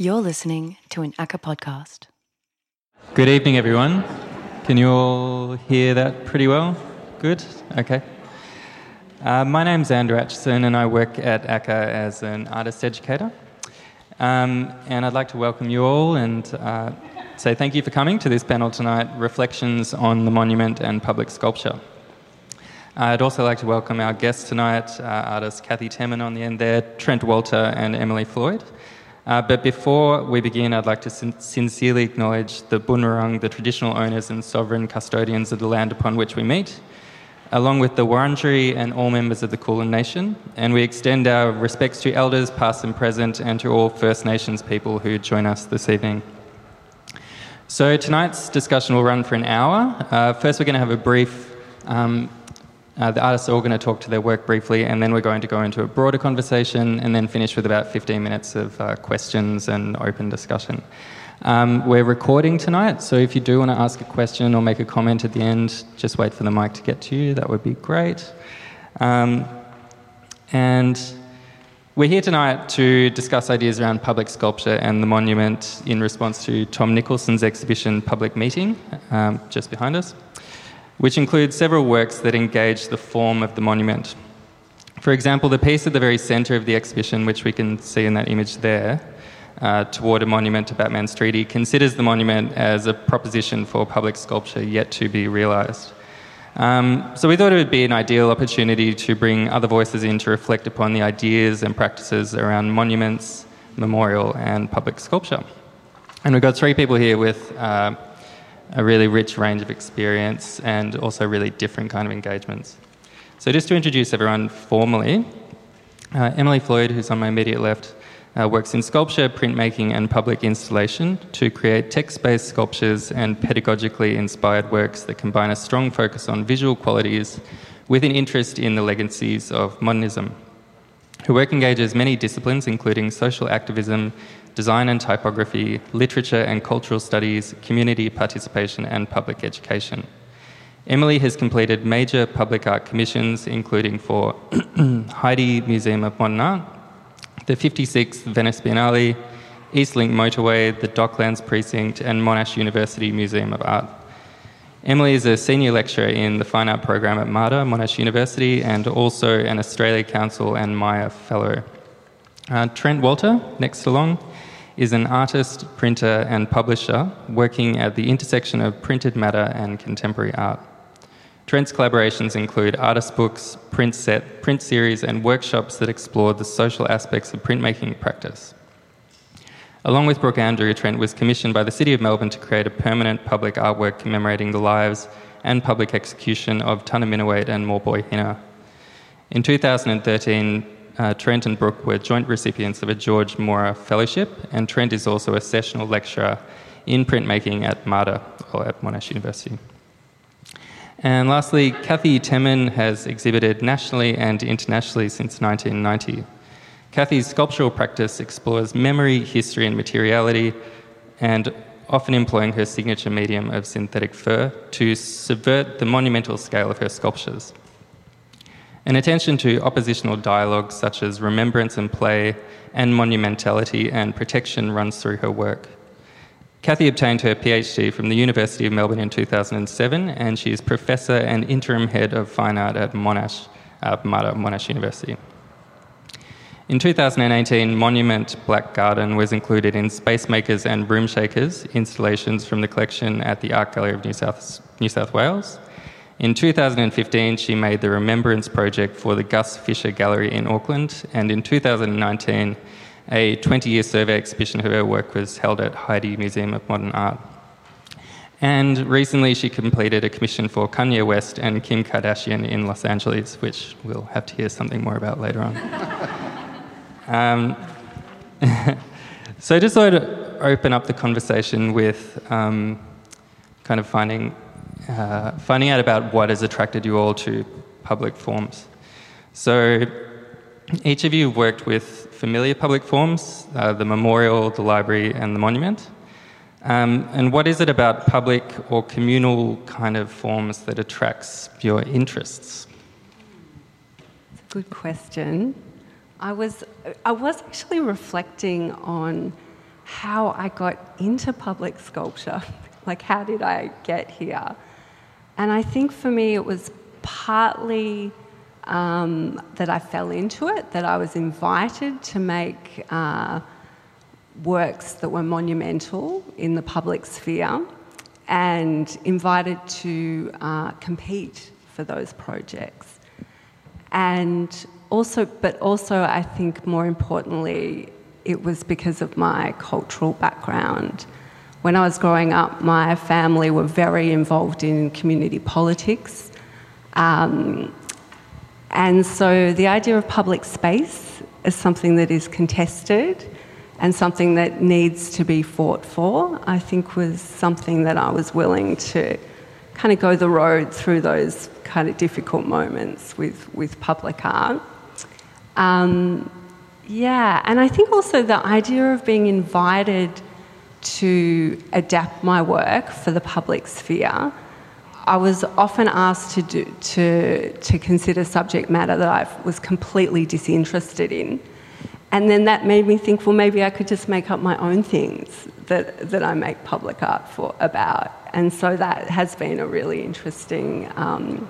You're listening to an ACCA podcast. Good evening, everyone. Can you all hear that pretty well? Good? Okay. Uh, my name's Andrew Atchison, and I work at ACCA as an artist educator. Um, and I'd like to welcome you all and uh, say thank you for coming to this panel tonight Reflections on the Monument and Public Sculpture. I'd also like to welcome our guests tonight, uh, artists Kathy Temin on the end there, Trent Walter, and Emily Floyd. Uh, but before we begin, I'd like to sin- sincerely acknowledge the Bunurong, the traditional owners and sovereign custodians of the land upon which we meet, along with the Wurundjeri and all members of the Kulin Nation. And we extend our respects to elders, past and present, and to all First Nations people who join us this evening. So tonight's discussion will run for an hour. Uh, first, we're going to have a brief um, uh, the artists are all going to talk to their work briefly, and then we're going to go into a broader conversation and then finish with about 15 minutes of uh, questions and open discussion. Um, we're recording tonight, so if you do want to ask a question or make a comment at the end, just wait for the mic to get to you. That would be great. Um, and we're here tonight to discuss ideas around public sculpture and the monument in response to Tom Nicholson's exhibition Public Meeting, um, just behind us which includes several works that engage the form of the monument. For example, the piece at the very centre of the exhibition, which we can see in that image there, uh, toward a monument to Batman's treaty, considers the monument as a proposition for public sculpture yet to be realised. Um, so we thought it would be an ideal opportunity to bring other voices in to reflect upon the ideas and practices around monuments, memorial, and public sculpture. And we've got three people here with uh, a really rich range of experience and also really different kind of engagements. So just to introduce everyone formally, uh, Emily Floyd, who's on my immediate left, uh, works in sculpture, printmaking, and public installation to create text based sculptures and pedagogically inspired works that combine a strong focus on visual qualities with an interest in the legacies of modernism. Her work engages many disciplines, including social activism, design and typography, literature and cultural studies, community participation, and public education. Emily has completed major public art commissions, including for Heide Museum of Modern Art, the 56th Venice Biennale, Eastlink Motorway, the Docklands Precinct, and Monash University Museum of Art. Emily is a senior lecturer in the Fine Art program at MADA, Monash University, and also an Australia Council and Myer Fellow. Uh, Trent Walter, next along, is an artist, printer, and publisher working at the intersection of printed matter and contemporary art. Trent's collaborations include artist books, print set, print series, and workshops that explore the social aspects of printmaking practice. Along with Brooke Andrew, Trent was commissioned by the City of Melbourne to create a permanent public artwork commemorating the lives and public execution of Tunnerminnerwait and Maulboyheenner. In 2013, uh, Trent and Brooke were joint recipients of a George Mora Fellowship, and Trent is also a sessional lecturer in printmaking at MADA, or at Monash University. And lastly, Kathy Temin has exhibited nationally and internationally since 1990. Kathy's sculptural practice explores memory, history, and materiality, and often employing her signature medium of synthetic fur to subvert the monumental scale of her sculptures. An attention to oppositional dialogues such as remembrance and play and monumentality and protection runs through her work. Kathy obtained her PhD from the University of Melbourne in 2007, and she is professor and interim head of fine art at Monash, uh, Monash University. In 2018, Monument Black Garden was included in Space Makers and Room Shakers installations from the collection at the Art Gallery of New South, New South Wales. In 2015, she made the Remembrance Project for the Gus Fisher Gallery in Auckland, and in 2019, a 20 year survey exhibition of her work was held at Heide Museum of Modern Art. And recently, she completed a commission for Kanye West and Kim Kardashian in Los Angeles, which we'll have to hear something more about later on. um, so, I just thought I'd open up the conversation with um, kind of finding uh, finding out about what has attracted you all to public forms. So, each of you worked with familiar public forms, uh, the memorial, the library, and the monument. Um, and what is it about public or communal kind of forms that attracts your interests? It's a good question. I was, I was actually reflecting on how I got into public sculpture. like, how did I get here? And I think for me, it was partly um, that I fell into it, that I was invited to make uh, works that were monumental in the public sphere and invited to uh, compete for those projects. And also, but also, I think more importantly, it was because of my cultural background. When I was growing up, my family were very involved in community politics. Um, and so the idea of public space is something that is contested and something that needs to be fought for, I think was something that I was willing to kind of go the road through those kind of difficult moments with, with public art. Um, yeah, and I think also the idea of being invited to adapt my work for the public sphere. I was often asked to, do, to, to consider subject matter that I was completely disinterested in. And then that made me think, well, maybe I could just make up my own things that, that I make public art for about. And so that has been a really interesting, um,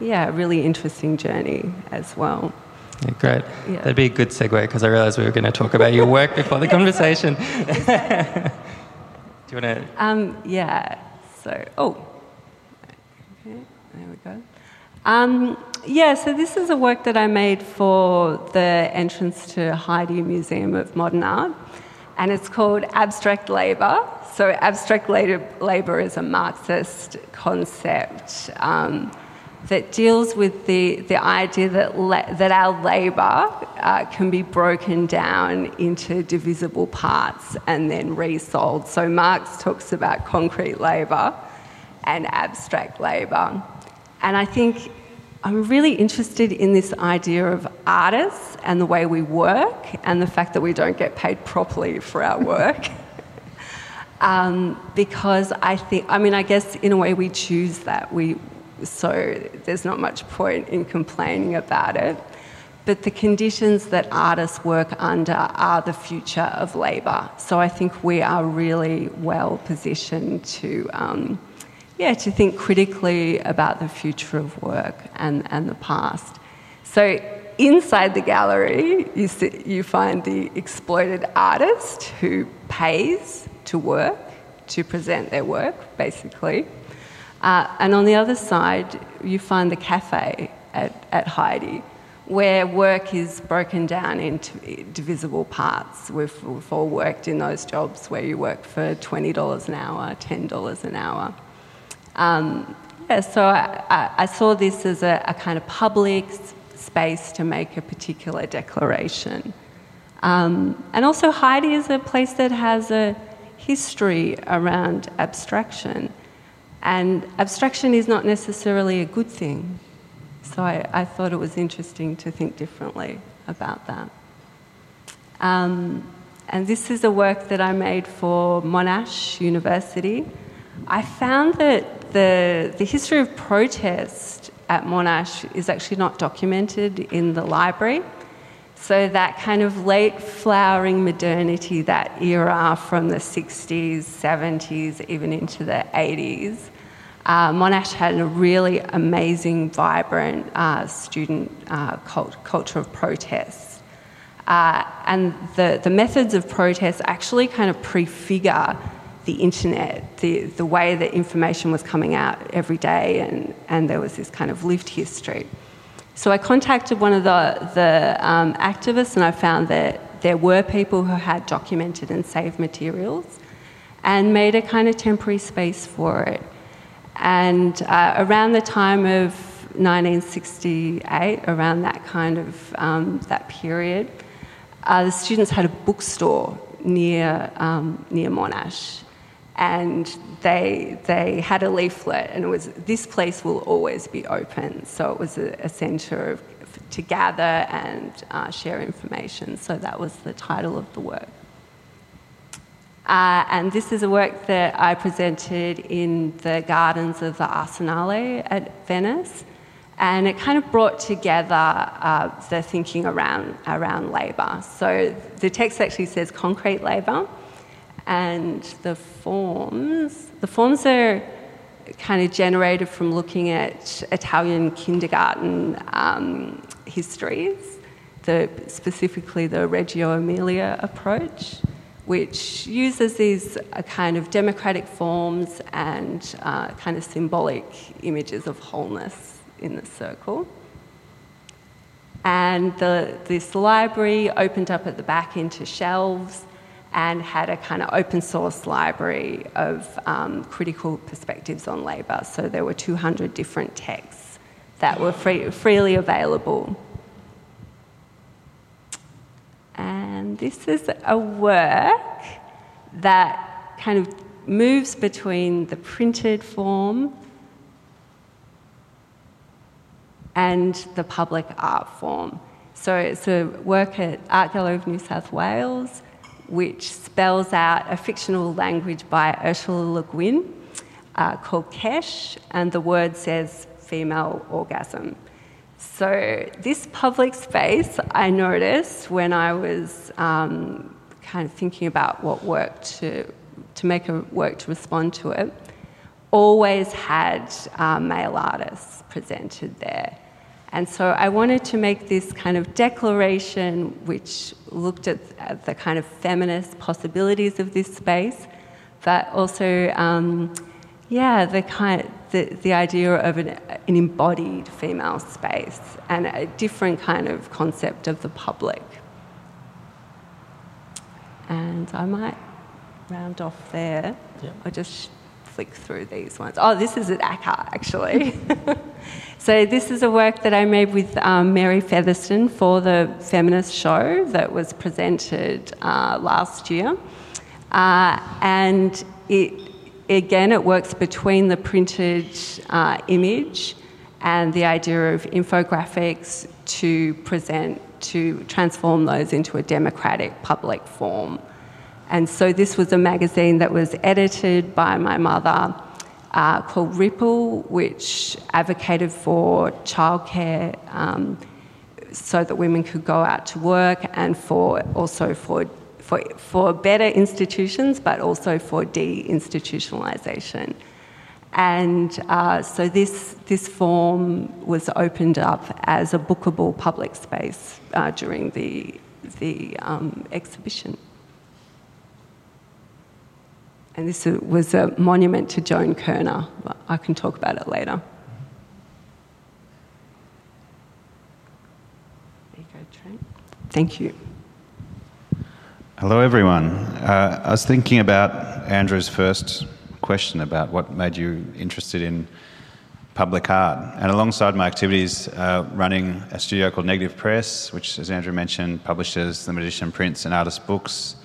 yeah, really interesting journey as well. Yeah, great. Yeah. That'd be a good segue because I realised we were going to talk about your work before the conversation. Do you want to? Um, yeah. So, oh, okay, there we go. Um, yeah, so this is a work that I made for the entrance to Heide Museum of Modern Art, and it's called Abstract Labour. So, abstract labour is a Marxist concept. Um, that deals with the, the idea that, la- that our labour uh, can be broken down into divisible parts and then resold. So Marx talks about concrete labour and abstract labour. And I think I'm really interested in this idea of artists and the way we work and the fact that we don't get paid properly for our work. um, because I think, I mean, I guess in a way we choose that. We, so there's not much point in complaining about it. But the conditions that artists work under are the future of labour. So I think we are really well positioned to, um, yeah, to think critically about the future of work and, and the past. So inside the gallery, you, see, you find the exploited artist who pays to work, to present their work, basically. Uh, and on the other side, you find the cafe at, at Heide, where work is broken down into divisible parts. We've, we've all worked in those jobs where you work for $20 an hour, $10 an hour. Um, yeah, so I, I, saw this as a, a, kind of public space to make a particular declaration. Um, and also, Heide is a place that has a history around abstraction. And abstraction is not necessarily a good thing. So I, I thought it was interesting to think differently about that. Um, and this is a work that I made for Monash University. I found that the, the history of protest at Monash is actually not documented in the library. So, that kind of late flowering modernity, that era from the 60s, 70s, even into the 80s, uh, Monash had a really amazing, vibrant uh, student uh, cult- culture of protest. Uh, and the, the methods of protest actually kind of prefigure the internet, the, the way that information was coming out every day, and, and there was this kind of lived history. So I contacted one of the, the um, activists, and I found that there were people who had documented and saved materials and made a kind of temporary space for it. And uh, around the time of 1968, around that kind of um, that period, uh, the students had a bookstore near um, near Monash, and they they had a leaflet, and it was this place will always be open. So it was a, a centre of, to gather and uh, share information. So that was the title of the work. Uh, and this is a work that I presented in the gardens of the Arsenale at Venice. And it kind of brought together uh, the thinking around, around labour. So the text actually says concrete labour. And the forms, the forms are kind of generated from looking at Italian kindergarten um, histories, the, specifically the Reggio Emilia approach, which uses these uh, kind of democratic forms and uh, kind of symbolic images of wholeness in the circle. And the, this library opened up at the back into shelves and had a kind of open source library of um, critical perspectives on labour. So there were 200 different texts that were free, freely available. And this is a work that kind of moves between the printed form and the public art form. So it's a work at Art Gallery of New South Wales which spells out a fictional language by Ursula Le Guin uh, called Kesh, and the word says female orgasm. So, this public space I noticed when I was um, kind of thinking about what work to, to make a work to respond to it, always had uh, male artists presented there. And so I wanted to make this kind of declaration which looked at, at the kind of feminist possibilities of this space, but also, um, yeah, the kind the, the idea of an, an embodied female space and a different kind of concept of the public. And I might round off there. Yeah. I'll just flick through these ones. Oh, this is at ACCA, actually. so this is a work that I made with um, Mary Featherston for the feminist show that was presented uh, last year. Uh, and it, again, it works between the printed uh, image and the idea of infographics to present, to transform those into a democratic public form. And so this was a magazine that was edited by my mother uh, called Ripple, which advocated for childcare um, so that women could go out to work and for also for, for, for better institutions, but also for deinstitutionalisation. And uh, so this, this form was opened up as a bookable public space uh, during the, the um, exhibition. And this was a monument to Joan Kirner. I can talk about it later. There you go, Trent. Thank you. Hello, everyone. Uh, I was thinking about Andrew's first question about what made you interested in public art. And alongside my activities, uh, running a studio called Negative Press, which, as Andrew mentioned, publishes the Magician prints and artist books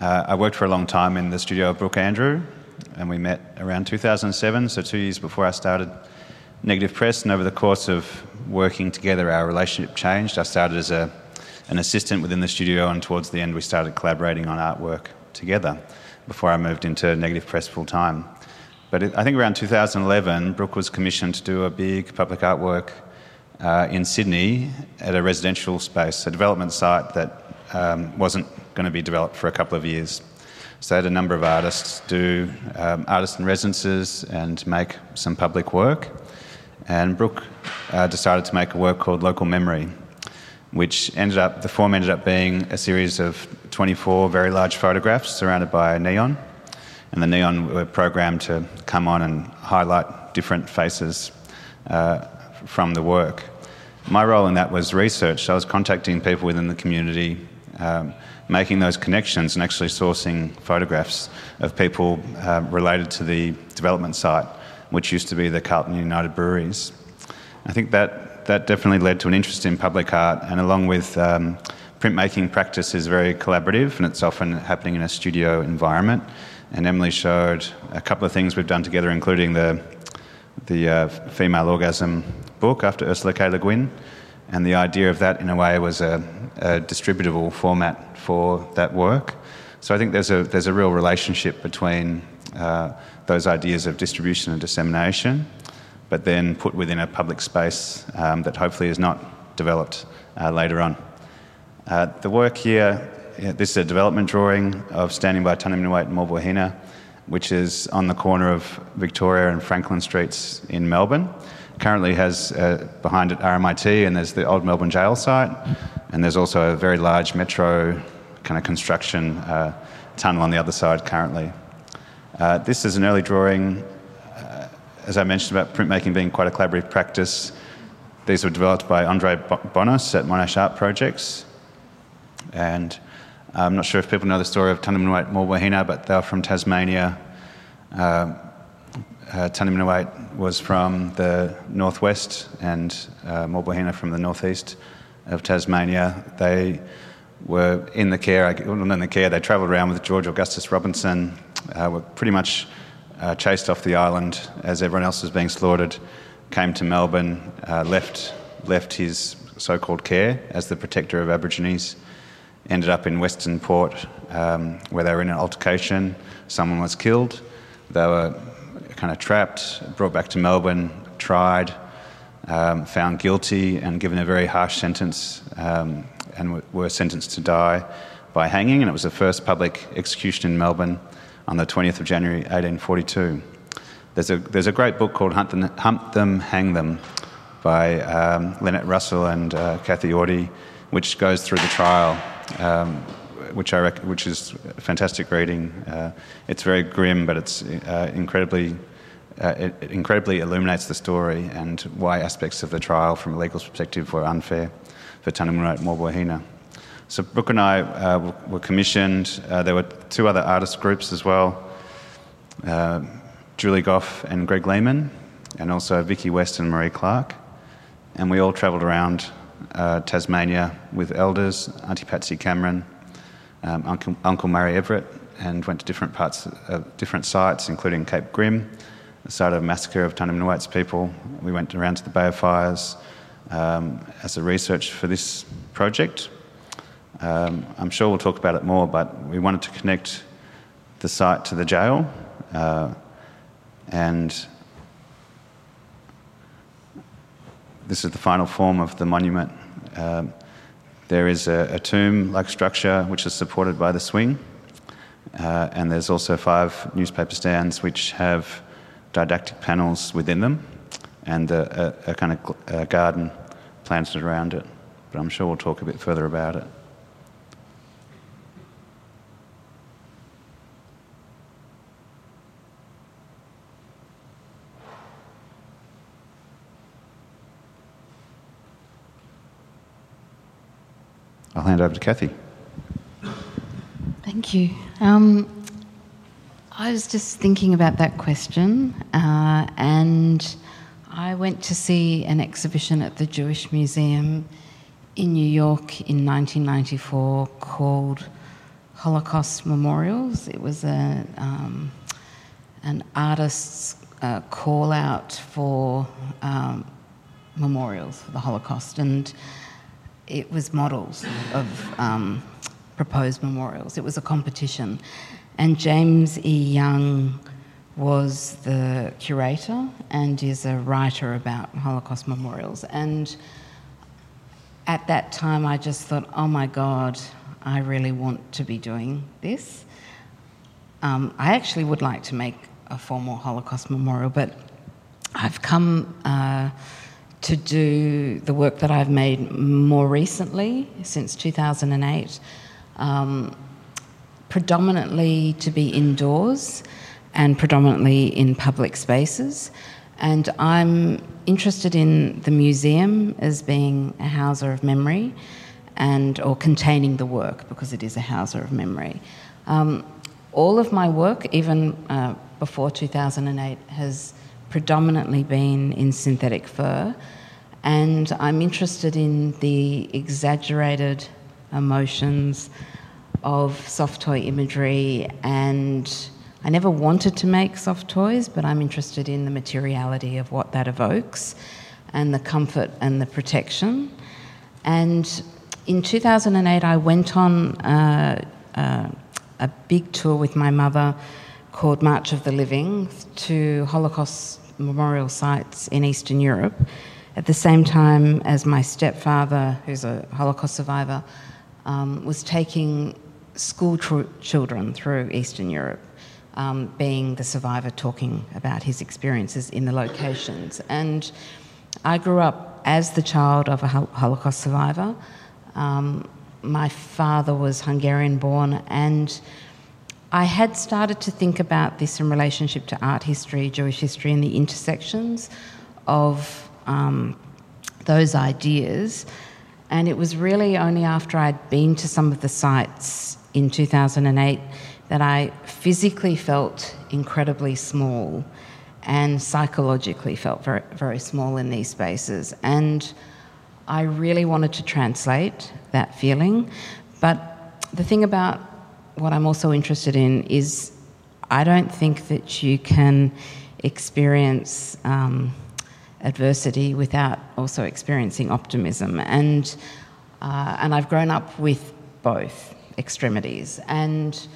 uh, I worked for a long time in the studio of Brooke Andrew, and we met around 2007, so two years before I started Negative Press. And over the course of working together, our relationship changed. I started as a, an assistant within the studio, and towards the end, we started collaborating on artwork together before I moved into Negative Press full time. But it, I think around 2011, Brooke was commissioned to do a big public artwork uh, in Sydney at a residential space, a development site that um, wasn't going to be developed for a couple of years. So I had a number of artists do um, artist in residences and make some public work. And Brooke uh, decided to make a work called Local Memory, which ended up, the form ended up being a series of 24 very large photographs surrounded by neon. And the neon were programmed to come on and highlight different faces uh, from the work. My role in that was research. I was contacting people within the community, um, making those connections and actually sourcing photographs of people uh, related to the development site, which used to be the Carlton United Breweries. I think that, that definitely led to an interest in public art, and along with um, printmaking practice is very collaborative and it's often happening in a studio environment. And Emily showed a couple of things we've done together, including the, the uh, female orgasm book after Ursula K. Le Guin. And the idea of that, in a way, was a, a distributable format for that work. So I think there's a, there's a real relationship between uh, those ideas of distribution and dissemination, but then put within a public space um, that hopefully is not developed uh, later on. Uh, the work here this is a development drawing of Standing by Tunnerminnerwait and Maulboyheenner, which is on the corner of Victoria and Franklin Streets in Melbourne. Currently has uh, behind it RMIT and there's the old Melbourne jail site, and there's also a very large metro kind of construction uh, tunnel on the other side currently. Uh, this is an early drawing, as I mentioned about printmaking being quite a collaborative practice. These were developed by Andre Bonas at Monash Art Projects. And I'm not sure if people know the story of Tunnerminnerwait Maulboyheenner, but they're from Tasmania. Uh, uh, was from the northwest and uh, Maulboyheenner from the northeast of Tasmania. They were in the care, well, in the care, they travelled around with George Augustus Robinson, uh, were pretty much uh, chased off the island as everyone else was being slaughtered, came to Melbourne, uh, left, left his so called care as the protector of Aborigines, ended up in Western Port um, where they were in an altercation. Someone was killed. They were kind of trapped, brought back to Melbourne, tried, um, found guilty, and given a very harsh sentence, um, and w- were sentenced to die by hanging. And it was the first public execution in Melbourne on the 20th of January 1842. There's a, there's a great book called Hunt Them, Hump them Hang Them by um, Lynette Russell and uh, Kathy Auty, which goes through the trial, um, which, I rec- which is fantastic reading. Uh, it's very grim, but it's uh, incredibly, uh, it, it incredibly illuminates the story and why aspects of the trial from a legal perspective were unfair for Tunnerminnerwait Maulboyheenner. So Brooke and I uh, were commissioned. Uh, there were two other artist groups as well, uh, Julie Gough and Greg Lehman, and also Vicki West and Marie Clark. And we all travelled around uh, Tasmania with elders, Auntie Patsy Cameron, um, Uncle, Uncle Murray Everett, and went to different parts, of different sites, including Cape Grim, the site of massacre of Tunnerminnerwait's people. We went around to the Bay of Fires um, as a research for this project. Um, I'm sure we'll talk about it more, but we wanted to connect the site to the jail. Uh, and this is the final form of the monument. Um, there is a, a tomb like structure which is supported by the swing, uh, and there's also five newspaper stands which have didactic panels within them and a, a, a kind of a garden planted around it. But I'm sure we'll talk a bit further about it. I'll hand over to Kathy. Thank you. Um, I was just thinking about that question, uh, and I went to see an exhibition at the Jewish Museum in New York in 1994 called Holocaust Memorials. It was a, um, an artist's uh, call out for um, memorials for the Holocaust, and it was models of um, proposed memorials. It was a competition. And James E. Young was the curator and is a writer about Holocaust memorials. And at that time, I just thought, oh my God, I really want to be doing this. Um, I actually would like to make a formal Holocaust memorial, but I've come. Uh, to do the work that I've made more recently, since 2008, um, predominantly to be indoors and predominantly in public spaces. And I'm interested in the museum as being a houser of memory and or containing the work because it is a houser of memory. Um, all of my work, even uh, before 2008, has predominantly been in synthetic fur, and I'm interested in the exaggerated emotions of soft toy imagery. And I never wanted to make soft toys, but I'm interested in the materiality of what that evokes and the comfort and the protection. And in 2008, I went on uh, uh, a big tour with my mother called March of the Living to Holocaust memorial sites in Eastern Europe at the same time as my stepfather, who's a Holocaust survivor, um, was taking school tr- children through Eastern Europe, um, being the survivor talking about his experiences in the locations. And I grew up as the child of a Holocaust survivor. Um, my father was Hungarian born, and I had started to think about this in relationship to art history, Jewish history, and the intersections of um, those ideas. And it was really only after I'd been to some of the sites in 2008 that I physically felt incredibly small and psychologically felt very, very small in these spaces. And I really wanted to translate that feeling. But the thing about what I'm also interested in is I don't think that you can experience um, adversity without also experiencing optimism. And, uh, and I've grown up with both extremities. And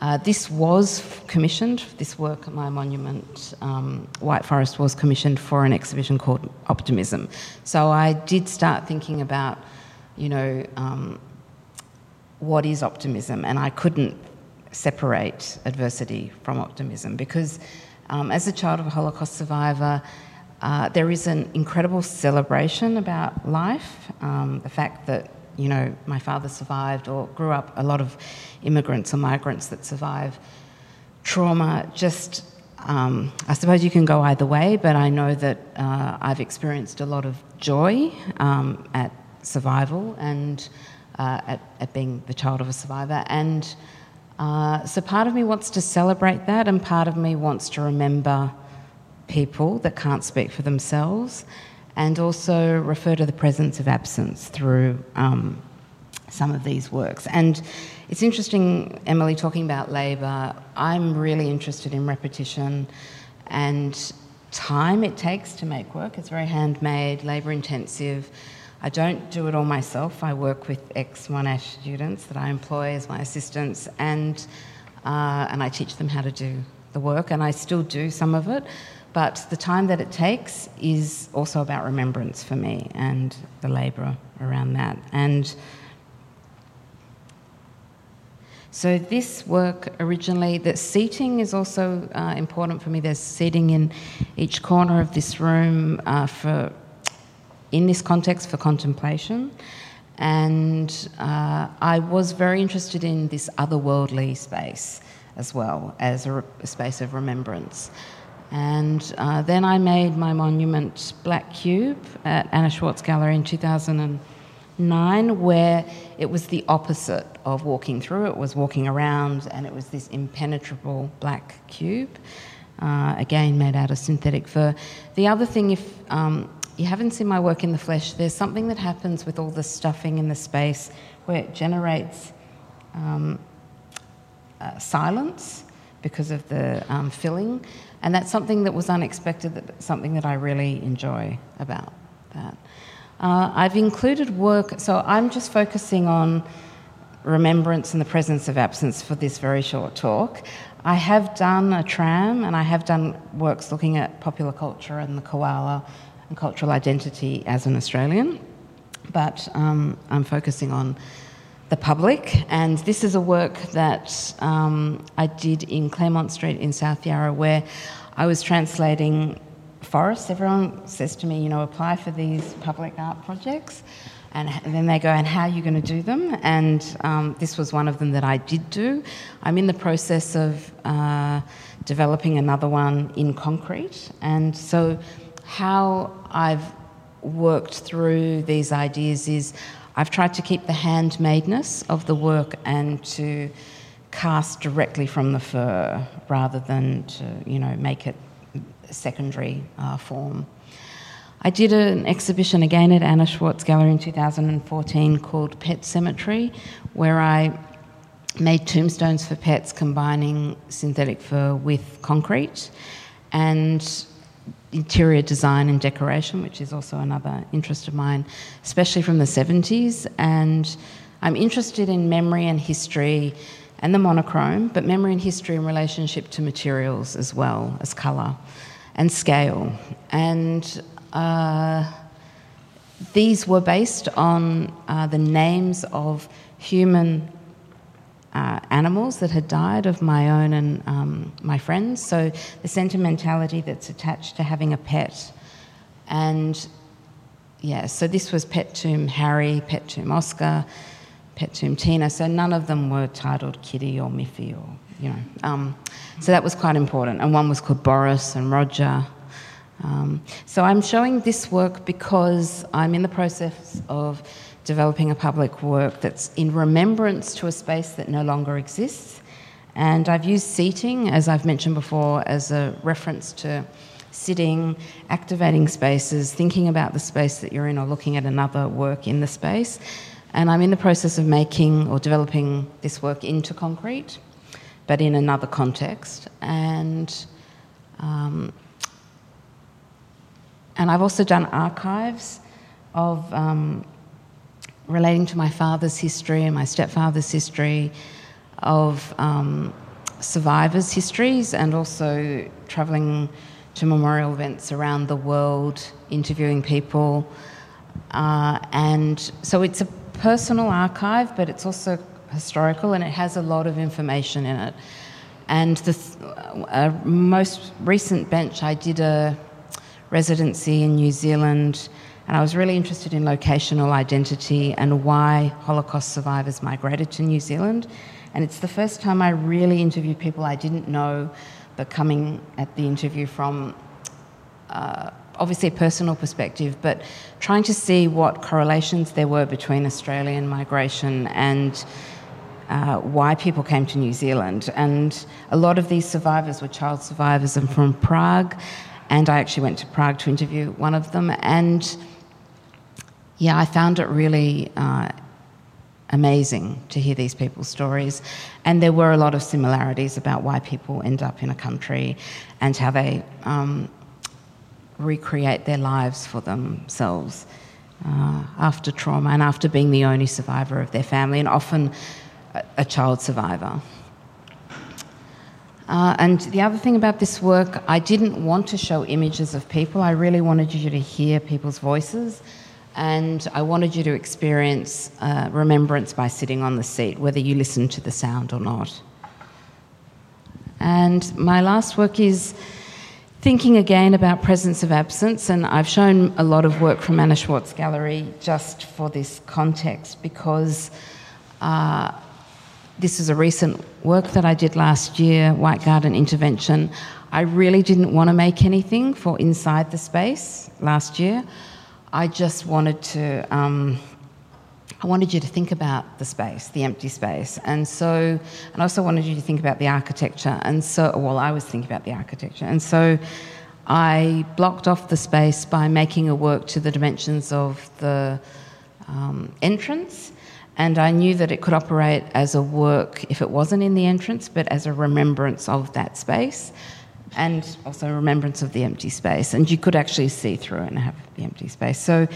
uh, this was commissioned, this work, my monument, um, White Forest, was commissioned for an exhibition called Optimism. So I did start thinking about, you know, um, what is optimism? And I couldn't separate adversity from optimism because, um, as a child of a Holocaust survivor, uh, there is an incredible celebration about life. Um, the fact that you know, my father survived or grew up a lot of immigrants or migrants that survive trauma. Just, um, I suppose you can go either way, but I know that uh, I've experienced a lot of joy um, at survival and uh, at, at, being the child of a survivor. And uh, so part of me wants to celebrate that, and part of me wants to remember people that can't speak for themselves and also refer to the presence of absence through um, some of these works. And it's interesting, Emily, talking about labour. I'm really interested in repetition and time it takes to make work. It's very handmade, labour intensive. I don't do it all myself. I work with ex Monash students that I employ as my assistants, and uh, and I teach them how to do the work, and I still do some of it. But the time that it takes is also about remembrance for me and the labour around that. And so this work originally, the seating is also uh, important for me. There's seating in each corner of this room uh, for, in this context, for contemplation. And uh, I was very interested in this otherworldly space as well as a, a space of remembrance. And uh, then I made my monument Black Cube at Anna Schwartz Gallery in 2009, where it was the opposite of walking through. It was walking around, and it was this impenetrable black cube, uh, again made out of synthetic fur. The other thing, if um, you haven't seen my work in the flesh, there's something that happens with all the stuffing in the space where it generates um, uh, silence because of the um, filling. And that's something that was unexpected, that, something that I really enjoy about that. Uh, I've included work, so I'm just focusing on remembrance and the presence of absence for this very short talk. I have done a tram and I have done works looking at popular culture and the koala and cultural identity as an Australian, but um, I'm focusing on the public. And this is a work that um, I did in Claremont Street in South Yarra, where I was translating forests. Everyone says to me, you know, apply for these public art projects. And, then they go, and how are you going to do them? And um, this was one of them that I did do. I'm in the process of uh, developing another one in concrete. And so, how I've worked through these ideas is I've tried to keep the handmadeness of the work and to cast directly from the fur rather than to, you know, make it a secondary uh, form. I did an exhibition again at Anna Schwartz Gallery in 2014 called Pet Cemetery, where I made tombstones for pets combining synthetic fur with concrete. And interior design and decoration, which is also another interest of mine, especially from the 70s. And I'm interested in memory and history and the monochrome, but memory and history in relationship to materials as well as colour and scale. And uh, these were based on uh, the names of human uh, animals that had died of my own and um, my friends. So the sentimentality that's attached to having a pet. And yeah, so this was Pet Tomb Harry, Pet Tomb Oscar, Pet Tomb Tina. So none of them were titled Kitty or Miffy or, you know. Um, so that was quite important. And one was called Boris and Roger. Um, so I'm showing this work because I'm in the process of developing a public work that's in remembrance to a space that no longer exists. And I've used seating, as I've mentioned before, as a reference to sitting, activating spaces, thinking about the space that you're in, or looking at another work in the space. And I'm in the process of making or developing this work into concrete, but in another context. And um, and I've also done archives of um, relating to my father's history and my stepfather's history, of um, survivors' histories, and also travelling to memorial events around the world, interviewing people. Uh, and so it's a personal archive, but it's also historical and it has a lot of information in it. And the th- uh, most recent bench, I did a residency in New Zealand, and I was really interested in locational identity and why Holocaust survivors migrated to New Zealand. And it's the first time I really interviewed people I didn't know, but coming at the interview from uh, obviously a personal perspective, but trying to see what correlations there were between Australian migration and uh, why people came to New Zealand. And a lot of these survivors were child survivors and from Prague. And I actually went to Prague to interview one of them. And yeah, I found it really uh, amazing to hear these people's stories. And there were a lot of similarities about why people end up in a country and how they um, recreate their lives for themselves uh, after trauma and after being the only survivor of their family, and often a, a child survivor. Uh, and the other thing about this work, I didn't want to show images of people. I really wanted you to hear people's voices. And I wanted you to experience uh, remembrance by sitting on the seat, whether you listen to the sound or not. And my last work is thinking again about presence of absence. And I've shown a lot of work from Anna Schwartz Gallery just for this context because. Uh, this is a recent work that I did last year, White Garden Intervention. I really didn't want to make anything for inside the space last year. I just wanted to, um, I wanted you to think about the space, the empty space. And so, and I also wanted you to think about the architecture. And so, well, I was thinking about the architecture. And so I blocked off the space by making a work to the dimensions of the um, entrance and I knew that it could operate as a work if it wasn't in the entrance, but as a remembrance of that space and also remembrance of the empty space. And you could actually see through and have the empty space. So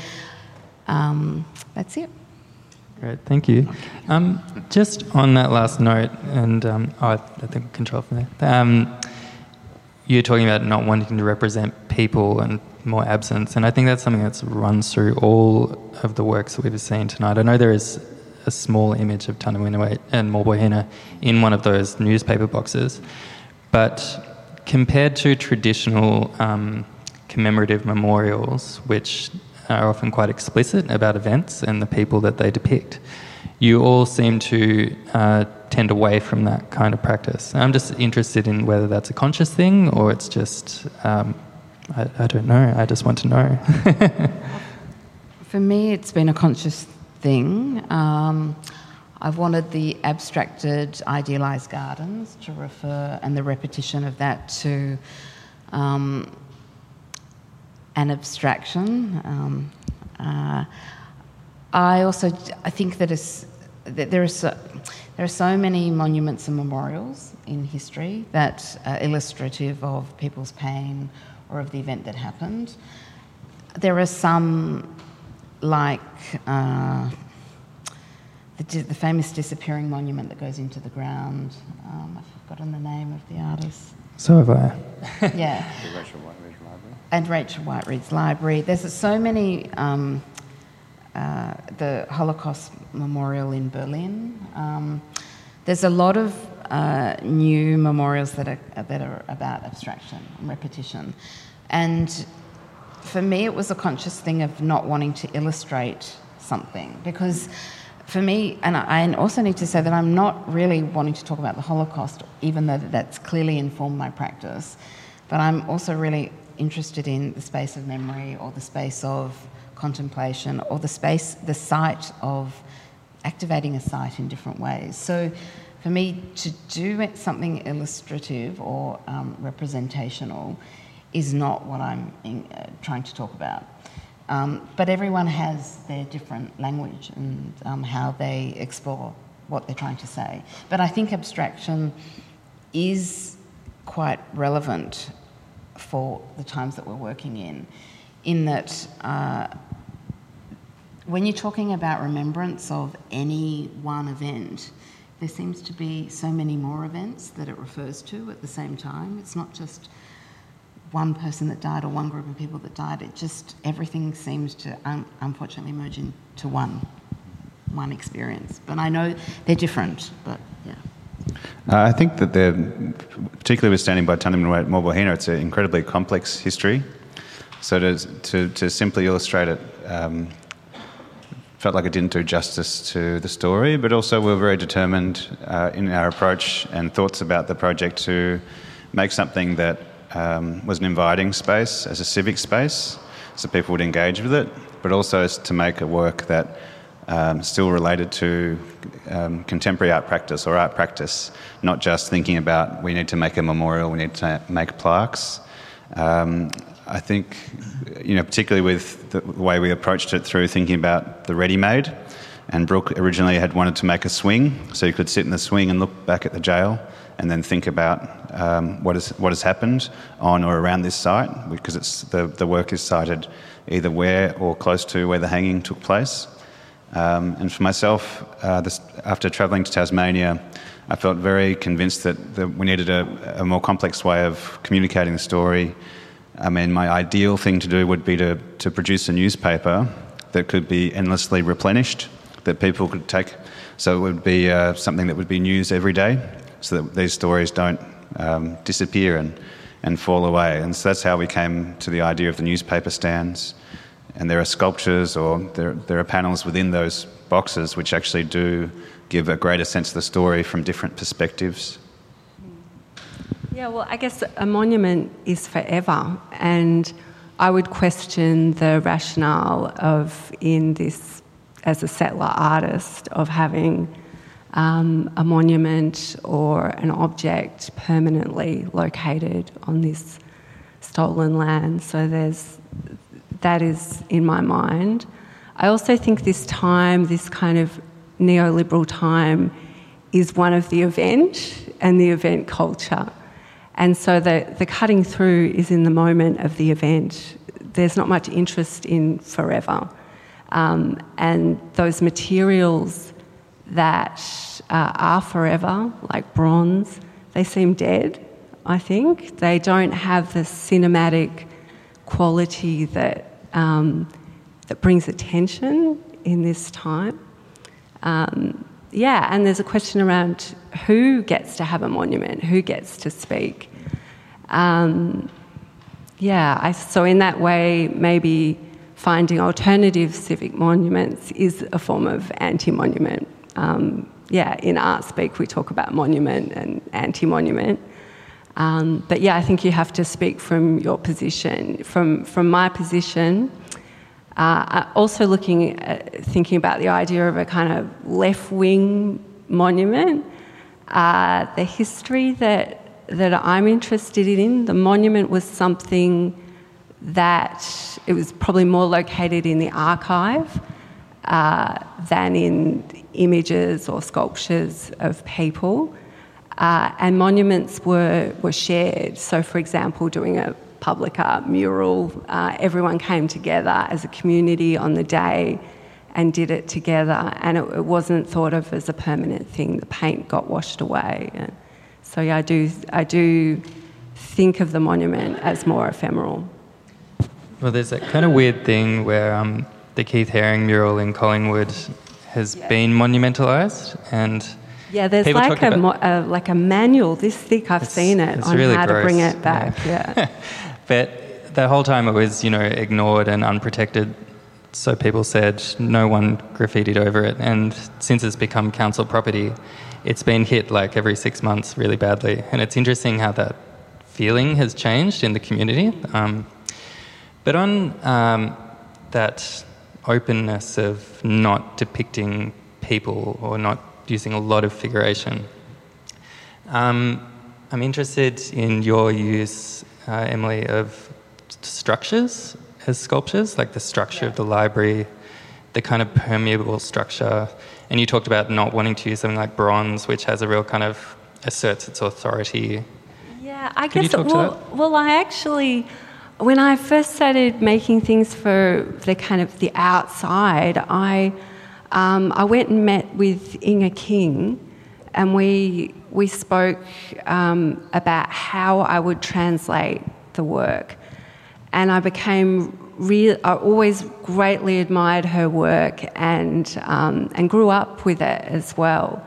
um, that's it. Great, thank you. Um, just on that last note, and um, oh, I think control from there. Um, you're talking about not wanting to represent people and more absence, and I think that's something that's runs through all of the works that we've seen tonight. I know there is a small image of Tunnerminnerwait and Maulboyheenner in one of those newspaper boxes. But compared to traditional um, commemorative memorials, which are often quite explicit about events and the people that they depict, you all seem to uh, tend away from that kind of practice. I'm just interested in whether that's a conscious thing or it's just, um, I, I don't know, I just want to know. For me, it's been a conscious thing. Um, I've wanted the abstracted, idealized gardens to refer, and the repetition of that to um, an abstraction. Um, uh, I also I think that, that there, are so, there are so many monuments and memorials in history that are illustrative of people's pain or of the event that happened. There are some like uh, the, the, famous disappearing monument that goes into the ground. Um, I've forgotten the name of the artist. So have I. yeah. And Rachel Whiteread's library. There's so many. Um, uh, the Holocaust Memorial in Berlin. Um, there's a lot of uh, new memorials that are, that are about abstraction and repetition. And for me, it was a conscious thing of not wanting to illustrate something because for me, and I also need to say that I'm not really wanting to talk about the Holocaust, even though that's clearly informed my practice, but I'm also really interested in the space of memory or the space of contemplation or the space, the site of activating a site in different ways. So for me to do something illustrative or um, representational is not what I'm in, uh, trying to talk about. Um, but everyone has their different language and um, how they explore what they're trying to say. But I think abstraction is quite relevant for the times that we're working in, in that uh, when you're talking about remembrance of any one event, there seems to be so many more events that it refers to at the same time. It's not just one person that died or one group of people that died. It just everything seems to un- unfortunately merge into one one experience. But I know they're different. But yeah. Uh, I think that they're, particularly with standing by Tunnerminnerwait Maulboyheenner, it's an incredibly complex history. So to, to, to simply illustrate it um, felt like it didn't do justice to the story, but also we were very determined uh, in our approach and thoughts about the project to make something that um, was an inviting space as a civic space, so people would engage with it, but also to make a work that um, still related to um, contemporary art practice or art practice, not just thinking about we need to make a memorial, we need to make plaques. Um, I think, you know, particularly with the way we approached it through thinking about the ready-made, and Brook originally had wanted to make a swing, so you could sit in the swing and look back at the jail, and then think about um, what, is, what has happened on or around this site, because it's the, the work is cited either where or close to where the hanging took place. Um, and for myself, uh, this, after travelling to Tasmania, I felt very convinced that, that we needed a, a more complex way of communicating the story I mean, my ideal thing to do would be to, to produce a newspaper that could be endlessly replenished, that people could take. So it would be uh, something that would be news every day, so that these stories don't um, disappear and, and fall away. And so that's how we came to the idea of the newspaper stands. And there are sculptures or there, there are panels within those boxes which actually do give a greater sense of the story from different perspectives. Yeah, well, I guess a monument is forever, and I would question the rationale of, in this, as a settler artist, of having um, a monument or an object permanently located on this stolen land. So there's that is in my mind. I also think this time, this kind of neoliberal time, is one of the event and the event culture. And so the, the cutting through is in the moment of the event. There's not much interest in forever. Um, and those materials that uh, are forever, like bronze, they seem dead, I think. They don't have the cinematic quality that, um, that brings attention in this time. Um, yeah, and there's a question around who gets to have a monument, who gets to speak. Um, yeah, I, so in that way, maybe finding alternative civic monuments is a form of anti monument. Um, yeah, in art speak, we talk about monument and anti monument. Um, but yeah, I think you have to speak from your position. From, from my position, uh, also looking at, thinking about the idea of a kind of left wing monument, uh, the history that that I'm interested in. The monument was something that it was probably more located in the archive uh, than in images or sculptures of people. Uh, and monuments were, were shared. So, for example, doing a public art mural, uh, everyone came together as a community on the day and did it together, and it, it wasn't thought of as a permanent thing. The paint got washed away. And, so yeah, I do, I do think of the monument as more ephemeral. Well, there's that kind of weird thing where um, the Keith Haring mural in Collingwood has yeah. been monumentalised, and Yeah, there's People like a, mo- like a manual this thick. I've It's- seen it it's on really how to bring it back. Yeah. But the whole time it was, you know, ignored and unprotected. So people said no one graffitied over it. And since it's become council property, it's been hit like every six months really badly. And it's interesting how that feeling has changed in the community. Um, but on um, that openness of not depicting people or not using a lot of figuration, um, I'm interested in your use, uh, Emily, of structures as sculptures, like the structure of the library, the kind of permeable structure. And you talked about not wanting to use something like bronze, which has a real kind of asserts its authority. Yeah, I you guess. well, well, I actually, when I first started making things for the kind of the outside, I, um, I went and met with Inge King, and we we spoke um, about how I would translate the work, and I became real. I always greatly admired her work and um, and grew up with it as well.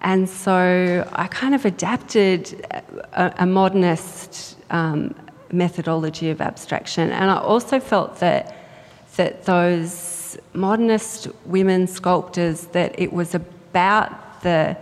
And so I kind of adapted a, a modernist um, methodology of abstraction. And I also felt that, that those modernist women sculptors, that it was about the,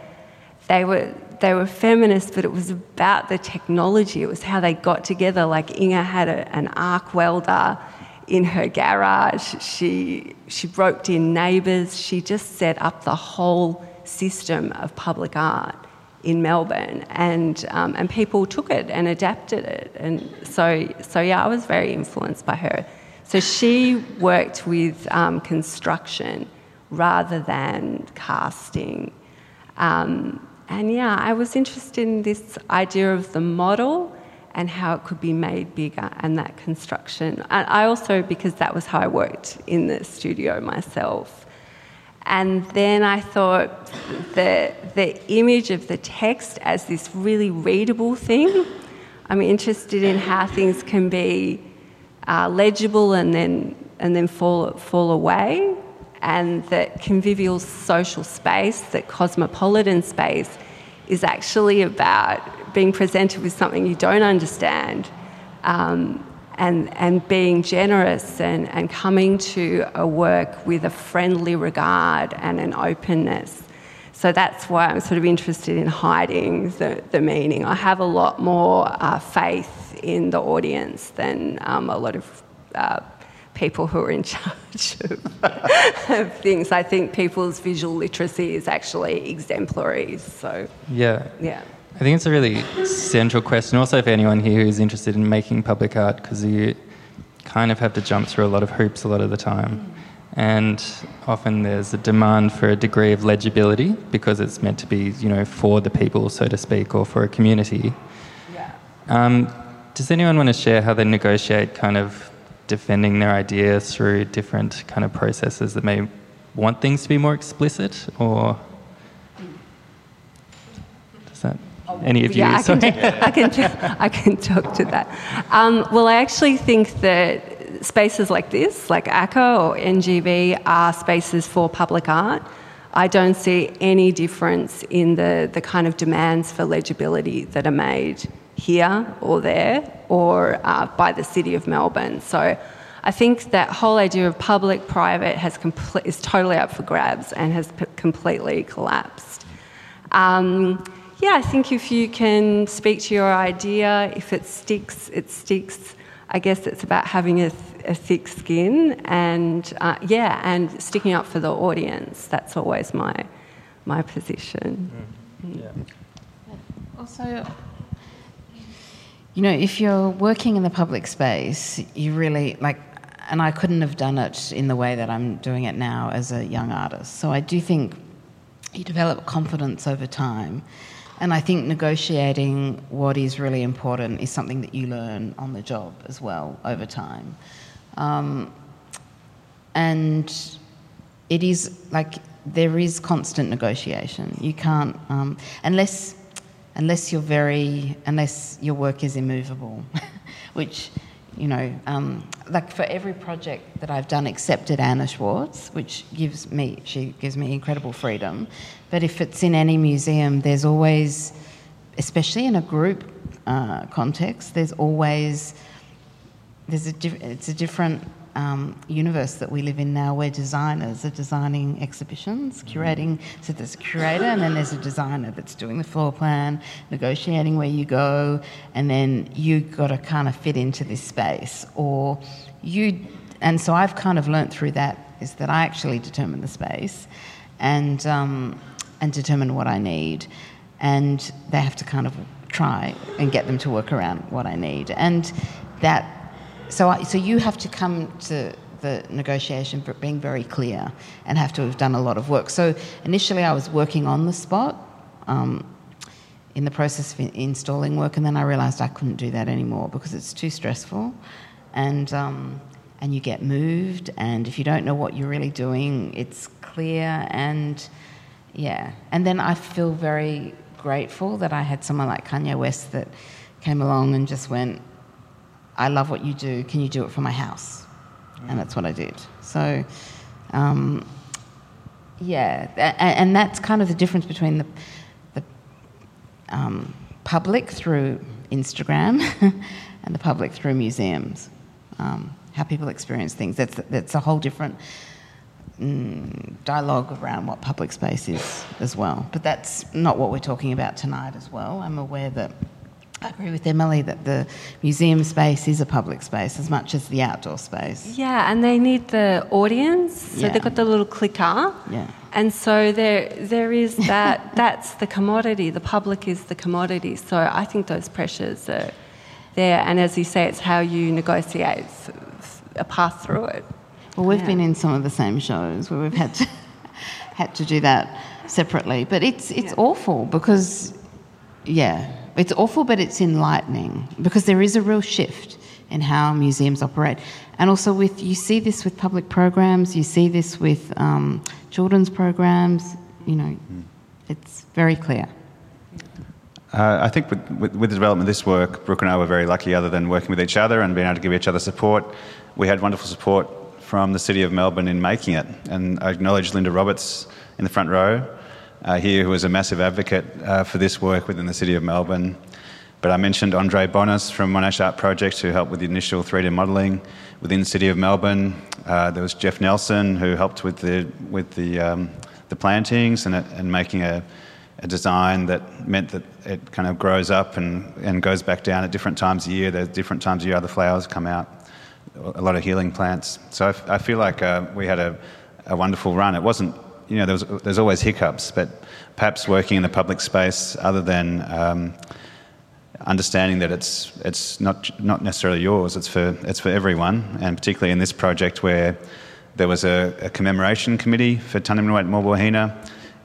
they were, they were feminists, but it was about the technology. It was how they got together. Like Inge had a, an arc welder in her garage. She, she roped in neighbours. She just set up the whole system of public art in Melbourne, and um, and people took it and adapted it, and so so yeah, I was very influenced by her. So she worked with um, construction rather than casting, um, and yeah, I was interested in this idea of the model and how it could be made bigger and that construction. And I also because that was how I worked in the studio myself. And then I thought the, the image of the text as this really readable thing. I'm interested in how things can be uh, legible and then, and then fall, fall away. And that convivial social space, that cosmopolitan space, is actually about being presented with something you don't understand. Um, and, and being generous and, and coming to a work with a friendly regard and an openness. So that's why I'm sort of interested in hiding the, the meaning. I have a lot more uh, faith in the audience than um, a lot of uh, people who are in charge of, of things. I think people's visual literacy is actually exemplary. So, Yeah. yeah. I think it's a really central question, also for anyone here who's interested in making public art, because you kind of have to jump through a lot of hoops a lot of the time. And often there's a demand for a degree of legibility because it's meant to be, you know, for the people, so to speak, or for a community. Yeah. Um, does anyone want to share how they negotiate kind of defending their ideas through different kind of processes that may want things to be more explicit, or does that any of you? Yeah, I can. I can, I can talk to that. Um, well, I actually think that spaces like this, like ACCA or NGV, are spaces for public art. I don't see any difference in the, the kind of demands for legibility that are made here or there or uh, by the City of Melbourne. So I think that whole idea of public private has comple- is totally up for grabs and has p- completely collapsed. Um, yeah, I think if you can speak to your idea, if it sticks, it sticks. I guess it's about having a, th- a thick skin and uh, yeah, and sticking up for the audience. That's always my my position. Yeah. Also, you know, if you're working in the public space, you really like, and I couldn't have done it in the way that I'm doing it now as a young artist. So I do think you develop confidence over time. And I think negotiating what is really important is something that you learn on the job as well over time. Um, and it is like there is constant negotiation. You can't, um, unless, unless you're very, unless your work is immovable, which You know, um, like for every project that I've done except at Anna Schwartz, which gives me, she gives me incredible freedom. But if it's in any museum, there's always, especially in a group uh, context, there's always, there's a diff- it's a different um, universe that we live in now where designers are designing exhibitions, curating. So there's a curator and then there's a designer that's doing the floor plan, negotiating where you go, and then you've got to kind of fit into this space. Or you, and so I've kind of learnt through that is that I actually determine the space and, um, and determine what I need. And they have to kind of try and get them to work around what I need. And that so, I, so you have to come to the negotiation but being very clear and have to have done a lot of work. So initially I was working on the spot um, in the process of installing work and then I realised I couldn't do that anymore because it's too stressful and, um, and you get moved and if you don't know what you're really doing it's clear and yeah. And then I feel very grateful that I had someone like Kanye West that came along and just went, I love what you do. Can you do it for my house? And that's what I did. So, um, yeah, and, and, that's kind of the difference between the, the um, public through Instagram and the public through museums. Um, how people experience things. That's that's a whole different mm, dialogue around what public space is as well. But that's not what we're talking about tonight as well. I'm aware that I agree with Emily that the museum space is a public space as much as the outdoor space. Yeah, and they need the audience. So yeah. they've got the little clicker. Yeah. And so there there is that that's the commodity. The public is the commodity. So I think those pressures are there and as you say it's how you negotiate a path through it. Well we've yeah. been in some of the same shows where we've had to had to do that separately. But it's it's yeah. awful because yeah it's awful, but it's enlightening because there is a real shift in how museums operate. And also, with you see this with public programs, you see this with um, children's programs. You know, it's very clear. Uh, I think with, with, with, the development of this work, Brook and I were very lucky, other than working with each other and being able to give each other support. We had wonderful support from the City of Melbourne in making it. And I acknowledge Linda Roberts in the front row uh, here who was a massive advocate uh, for this work within the City of Melbourne. But I mentioned Andre Bonas from Monash Art Project who helped with the initial 3D modelling within the City of Melbourne. Uh, there was Jeff Nelson who helped with the, with the, um, the plantings and, and making a, a design that meant that it kind of grows up and, and goes back down at different times of year. There's different times of year other flowers come out, a lot of healing plants. So I, feel like uh, we had a, a wonderful run. It wasn't you know, there's, there's always hiccups, but perhaps working in the public space, other than um, understanding that it's, it's not, not necessarily yours, it's for, it's for everyone, and particularly in this project where there was a, a commemoration committee for Tunnerminnerwait Maulboyheenner,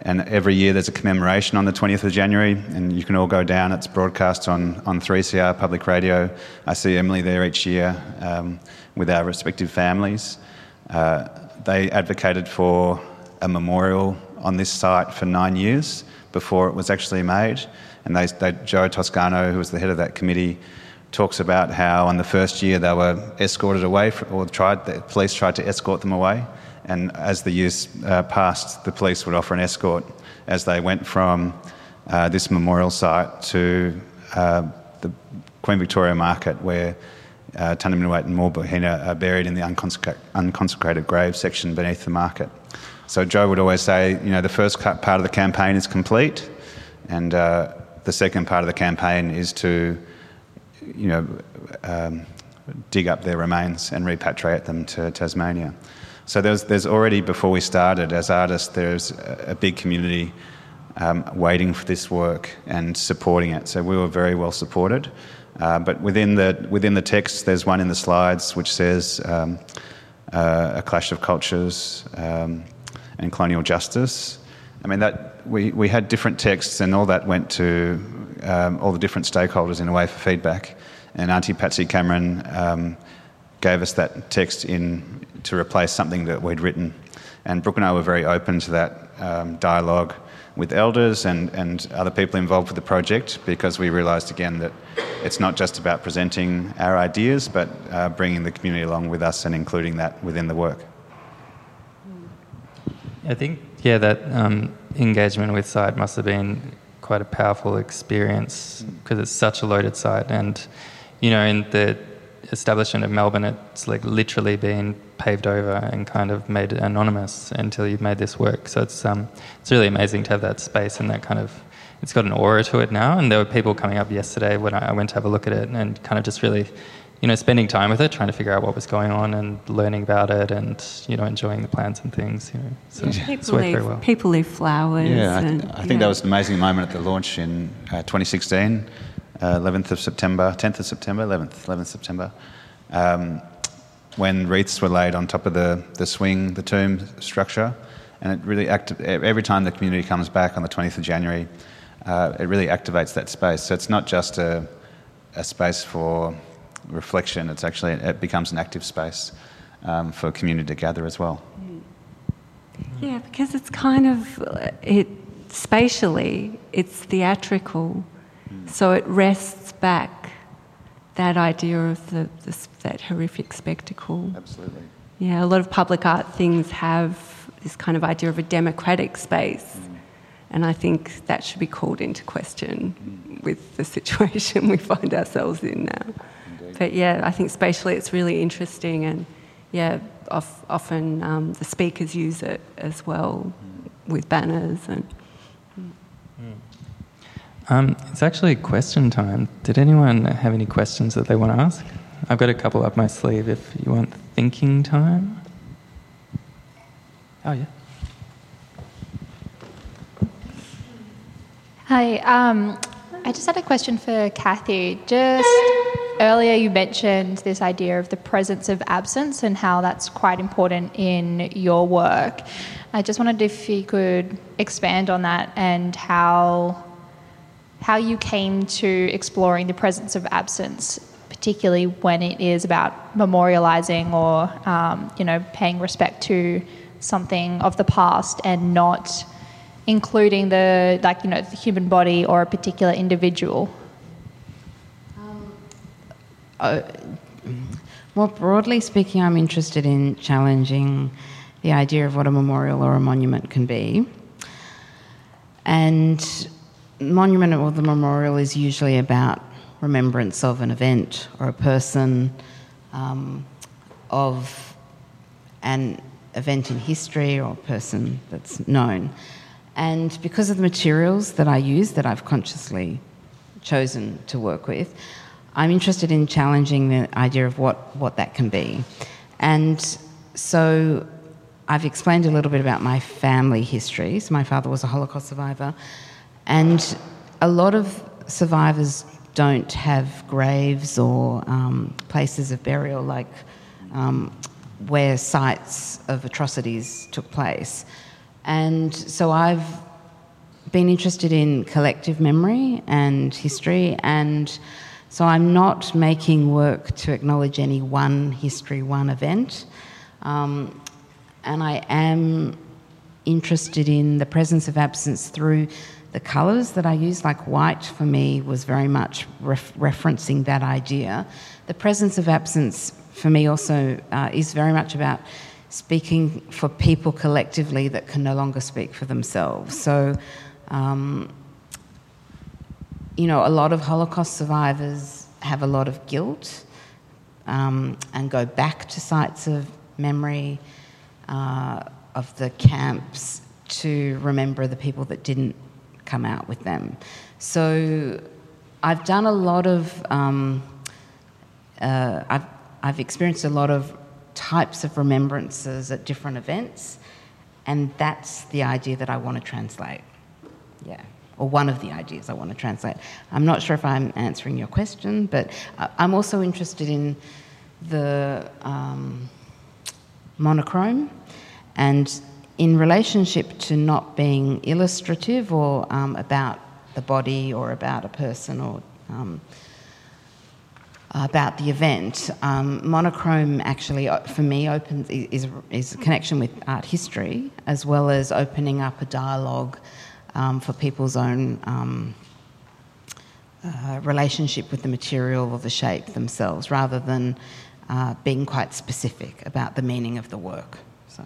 and every year there's a commemoration on the 20th of January, and you can all go down. It's broadcast on, on 3CR Public Radio. I see Emily there each year um, with our respective families. Uh, they advocated for a memorial on this site for nine years before it was actually made. And they, they, Joe Toscano, who was the head of that committee, talks about how on the first year they were escorted away, or tried, the police tried to escort them away. And as the years uh, passed, the police would offer an escort as they went from uh, this memorial site to uh, the Queen Victoria Market, where uh, Tunnerminnerwait and Maulboyheenner are buried in the unconsecrated, unconsecrated grave section beneath the market. So Joe would always say, you know, the first part of the campaign is complete, and uh, the second part of the campaign is to, you know, um, dig up their remains and repatriate them to Tasmania. So there's, there's already, before we started as artists, there's a, big community um, waiting for this work and supporting it. So we were very well supported. Uh, but within the, within the text, there's one in the slides which says um, uh, a clash of cultures. Um, and colonial justice. I mean, that we, we had different texts, and all that went to um, all the different stakeholders in a way for feedback. And Auntie Patsy Cameron um, gave us that text in to replace something that we'd written. And Brook and I were very open to that um, dialogue with elders and, and other people involved with the project because we realised again that it's not just about presenting our ideas but uh, bringing the community along with us and including that within the work. I think, yeah, that um, engagement with site must have been quite a powerful experience because it's such a loaded site. And, you know, in the establishment of Melbourne, it's like literally been paved over and kind of made it anonymous until you've made this work. So it's, um, it's really amazing to have that space and that kind of, it's got an aura to it now. And there were people coming up yesterday when I went to have a look at it and kind of just really you know, spending time with it, trying to figure out what was going on and learning about it and, you know, enjoying the plants and things, you know. So yeah. people, leave, well. people leave flowers. Yeah, I, th- I think yeah. that was an amazing moment at the launch in uh, 2016, uh, 11th of September, 10th of September, 11th, 11th September, um, when wreaths were laid on top of the, the swing, the tomb structure. And it really, acti- every time the community comes back on the 20th of January, uh, it really activates that space. So it's not just a, a space for reflection, it's actually, it becomes an active space um, for community to gather as well. Yeah, because it's kind of, it spatially, it's theatrical, mm. so it rests back that idea of the, the, that horrific spectacle. Absolutely. Yeah, a lot of public art things have this kind of idea of a democratic space. Mm. And I think that should be called into question mm. with the situation we find ourselves in now but yeah, I think spatially it's really interesting, and yeah, of, often um, the speakers use it as well with banners and. Um, it's actually question time. Did anyone have any questions that they want to ask? I've got a couple up my sleeve if you want thinking time. Oh, yeah. Hi, um, I just had a question for Kathy. Just earlier, you mentioned this idea of the presence of absence and how that's quite important in your work. I just wondered if you could expand on that and how how you came to exploring the presence of absence, particularly when it is about memorializing or um, you know paying respect to something of the past and not including the like you know the human body or a particular individual uh, more broadly speaking, I'm interested in challenging the idea of what a memorial or a monument can be. And monument or the memorial is usually about remembrance of an event or a person, um, of an event in history or a person that's known. And because of the materials that I use, that I've consciously chosen to work with, I'm interested in challenging the idea of what, what that can be. And so I've explained a little bit about my family history. So my father was a Holocaust survivor, and a lot of survivors don't have graves or um, places of burial like um, where sites of atrocities took place. And so I've been interested in collective memory and history and so I'm not making work to acknowledge any one history, one event. Um, and I am interested in the presence of absence through the colours that I use, like white for me was very much ref- referencing that idea. The presence of absence for me also uh, is very much about speaking for people collectively that can no longer speak for themselves. So um, you know, a lot of Holocaust survivors have a lot of guilt um, and go back to sites of memory uh, of the camps to remember the people that didn't come out with them. So I've done a lot of, um, uh, I've, I've experienced a lot of types of remembrances at different events, and that's the idea that I want to translate. Yeah or one of the ideas I want to translate. I'm not sure if I'm answering your question, but I'm also interested in the um, monochrome and in relationship to not being illustrative or um, about the body or about a person or um, about the event. Um, monochrome actually, uh, for me, opens is, is a connection with art history as well as opening up a dialogue um, for people's own um, uh, relationship with the material or the shape themselves, rather than uh, being quite specific about the meaning of the work. So.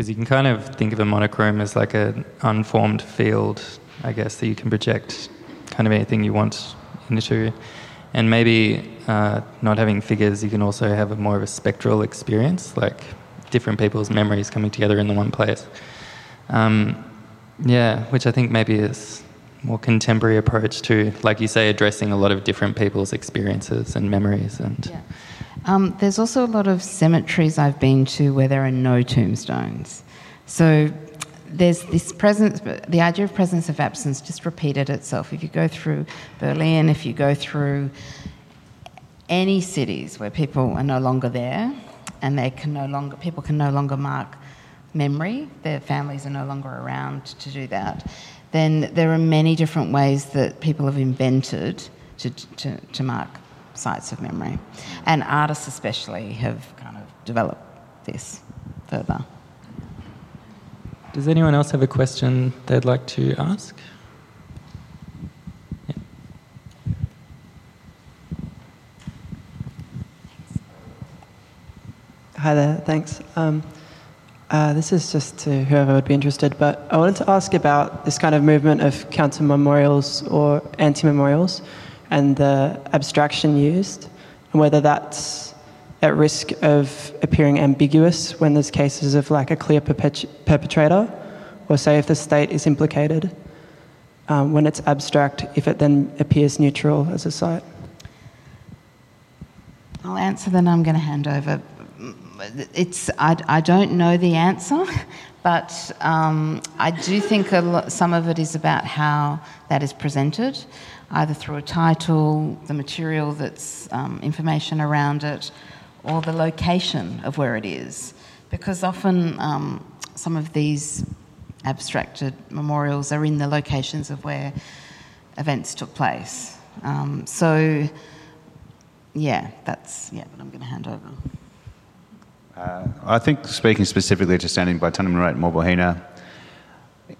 Because you can kind of think of a monochrome as like an unformed field, I guess, that you can project kind of anything you want into. And maybe uh, not having figures, you can also have a more of a spectral experience, like different people's memories coming together in the one place. Um, yeah, which I think maybe is more contemporary approach to, like you say, addressing a lot of different people's experiences and memories. And yeah. Um, there's also a lot of cemeteries I've been to where there are no tombstones. So there's this presence, the idea of presence of absence just repeated itself. If you go through Berlin, if you go through any cities where people are no longer there, and they can no longer, people can no longer mark memory, their families are no longer around to do that, then there are many different ways that people have invented to, to, to mark sites of memory. And artists, especially, have kind of developed this further. Does anyone else have a question they'd like to ask? Yeah. Hi there, thanks. Um, uh, this is just to whoever would be interested, but I wanted to ask about this kind of movement of counter memorials or anti memorials and the abstraction used, and whether that's at risk of appearing ambiguous when there's cases of like a clear perpetu- perpetrator, or say if the state is implicated, um, when it's abstract, if it then appears neutral as a site. I'll answer, then I'm going to hand over it's I, I don't know the answer, but um, I do think some of it is about how that is presented, either through a title, the material that's um, information around it, or the location of where it is, because often um, some of these abstracted memorials are in the locations of where events took place. Um, so, yeah, that's yeah. But I'm going to hand over. Uh, I think speaking specifically to standing by Tunnerminnerwait Maulboyheenner,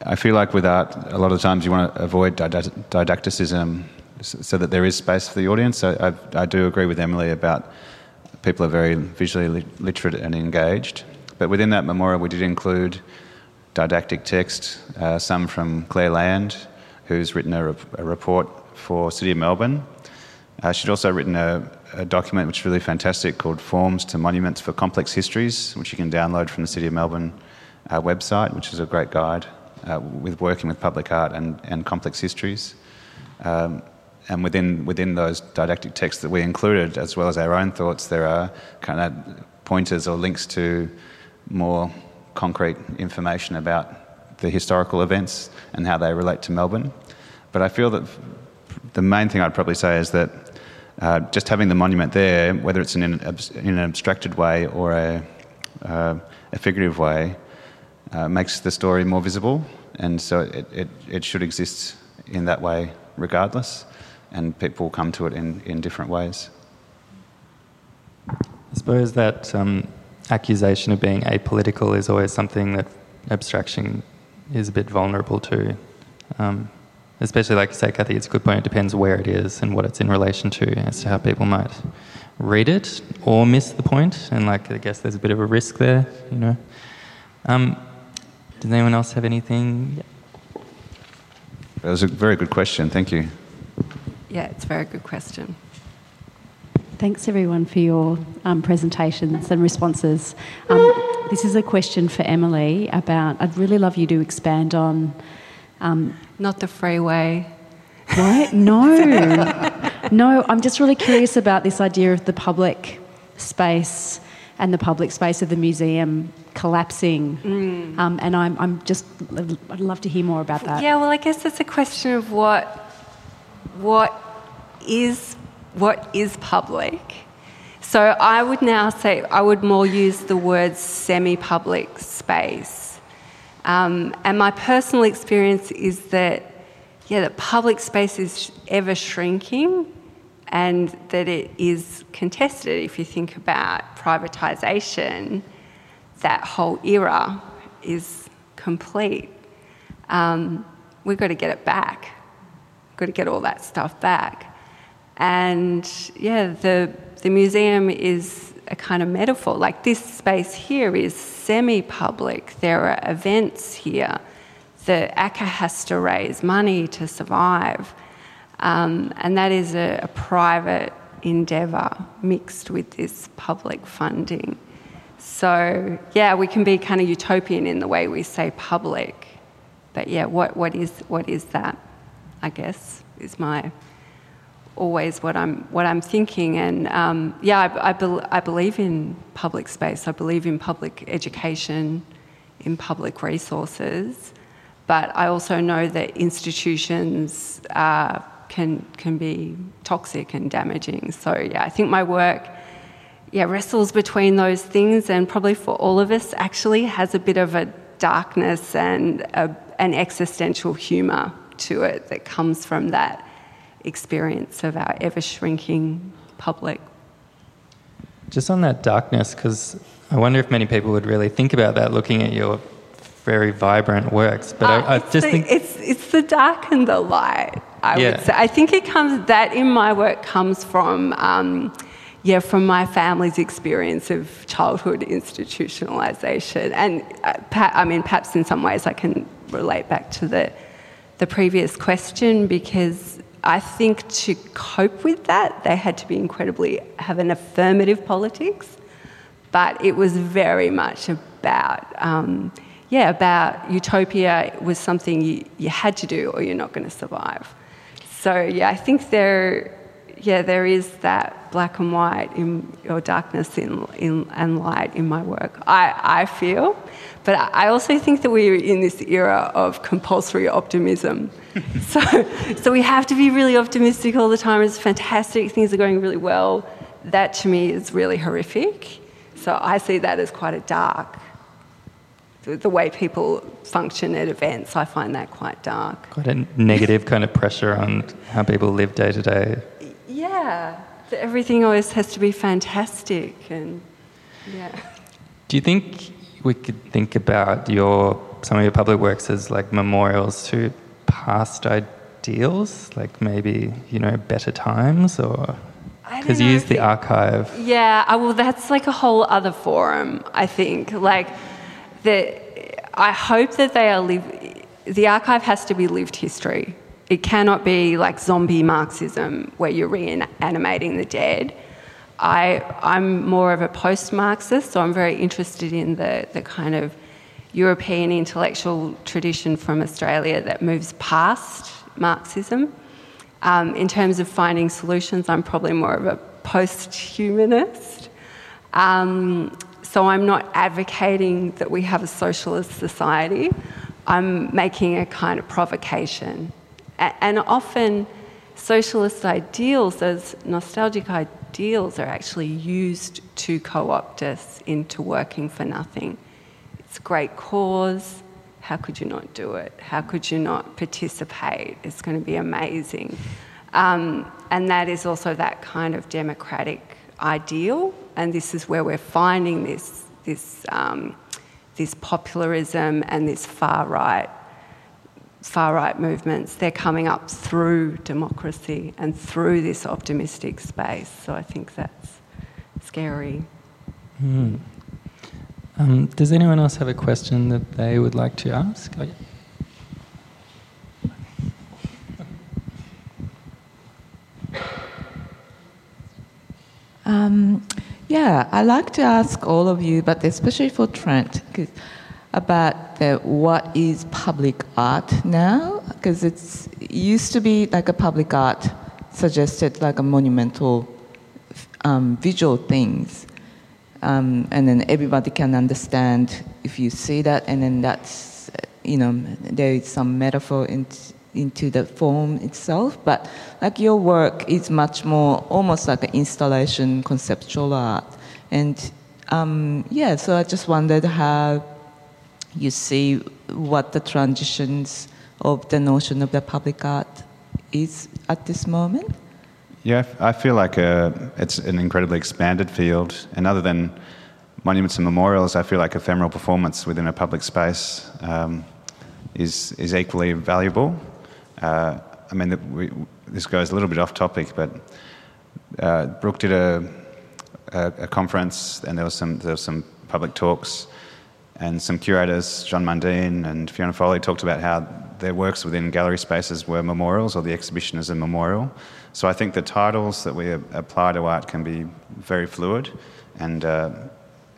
I feel like with art, a lot of times you want to avoid didacticism so that there is space for the audience. I, I, I do agree with Emily about people are very visually literate and engaged. But within that memorial, we did include didactic text, uh, some from Clare Land, who's written a, a report for City of Melbourne. Uh, she'd also written a, a document which is really fantastic called Forms to Monuments for Complex Histories, which you can download from the City of Melbourne uh, website, which is a great guide uh, with working with public art and, and complex histories. Um, and within, within those didactic texts that we included, as well as our own thoughts, there are kind of pointers or links to more concrete information about the historical events and how they relate to Melbourne. But I feel that the main thing I'd probably say is that uh, just having the monument there, whether it's in an, in an abstracted way or a, uh, a figurative way, uh, makes the story more visible. And so it, it, it, should exist in that way regardless, and people come to it in, in different ways. I suppose that um, accusation of being apolitical is always something that abstraction is a bit vulnerable to. Um, especially like you say, Kathy, it's a good point. It depends where it is and what it's in relation to as to how people might read it or miss the point. And like, I guess there's a bit of a risk there, you know. Um, does anyone else have anything? That was a very good question. Thank you. Yeah, it's a very good question. Thanks everyone for your um, presentations and responses. Um, this is a question for Emily about. I'd really love you to expand on um, Not the freeway. What? No. no, I'm just really curious about this idea of the public space and the public space of the museum collapsing. Mm. Um, and I'm, I'm just, I'd love to hear more about that. Yeah, well, I guess it's a question of what, what is, what is public. So I would now say, I would more use the word semi public space um, and my personal experience is that, yeah, the public space is ever shrinking and that it is contested. If you think about privatisation, that whole era is complete. um, we've got to get it back. We've got to get all that stuff back. And yeah, the, the museum is a kind of metaphor. Like this space here is semi public, there are events here. The ACCA has to raise money to survive. Um, and that is a, a private endeavour mixed with this public funding. So, yeah, we can be kind of utopian in the way we say public. But yeah, what, what, is, what is that? I guess is my always what I'm what I'm thinking. And um, yeah, I, I, be, I, believe in public space. I believe in public education, in public resources. But I also know that institutions uh, can can be toxic and damaging. So yeah, I think my work yeah wrestles between those things, and probably for all of us actually has a bit of a darkness and a, an existential humour to it that comes from that experience of our ever shrinking public. Just on that darkness, because I wonder if many people would really think about that looking at your very vibrant works. But uh, I, I just the, think it's it's the dark and the light. I yeah. would say. I think it comes that in my work comes from. Um, yeah, from my family's experience of childhood institutionalization, and uh, I mean, perhaps in some ways I can relate back to the the previous question because I think to cope with that, they had to be incredibly have an affirmative politics, but it was very much about. Um, yeah, about utopia was something you, you had to do or you're not going to survive. So yeah, I think there, yeah, there is that black and white in, or darkness in, in, and light in my work. I, I feel, but I also think that we're in this era of compulsory optimism. so, so we have to be really optimistic all the time. It's fantastic. Things are going really well. That to me is really horrific. So I see that as quite a dark. The, the way people function at events, I find that quite dark. Quite a negative kind of pressure on how people live day to day. Yeah, everything always has to be fantastic, and yeah. Do you think we could think about your some of your public works as like memorials to past ideals, like maybe you know better times, or because you use the archive. Yeah, well, that's like a whole other forum. I think like the. I hope that they are live. The archive has to be lived history. It cannot be like zombie Marxism where you're reanimating the dead. I, I'm more of a post Marxist, so I'm very interested in the, the kind of European intellectual tradition from Australia that moves past Marxism. Um, in terms of finding solutions, I'm probably more of a post humanist. Um, so I'm not advocating that we have a socialist society. I'm making a kind of provocation. And often, socialist ideals, those nostalgic ideals, are actually used to co opt us into working for nothing. It's a great cause. How could you not do it? How could you not participate? It's going to be amazing. Um, and that is also that kind of democratic ideal. And this is where we're finding this, this, um, this popularism and this far right far right movements, they're coming up through democracy and through this optimistic space. So I think that's scary. Mm. Um, does anyone else have a question that they would like to ask? Um, yeah, I'd like to ask all of you, but especially for Trent, about the, what is public art now? Because it's it used to be like a public art suggested like a monumental um, visual things. Um, and then everybody can understand if you see that and then that's you know there is some metaphor into, into the form itself but like your work is much more almost like an installation conceptual art and um, yeah so i just wondered how you see what the transitions of the notion of the public art is at this moment? Yeah, I feel like uh, it's an incredibly expanded field, and other than monuments and memorials, I feel like ephemeral performance within a public space. Um, is, is equally valuable. Uh, I mean, the, we, this goes a little bit off topic, but uh, Brook did a, a, a, conference and there was, some, there was some public talks and some curators, Djon Mundine and Fiona Foley, talked about how their works within gallery spaces were memorials or the exhibition is a memorial. So I think the titles that we apply to art can be very fluid and, uh,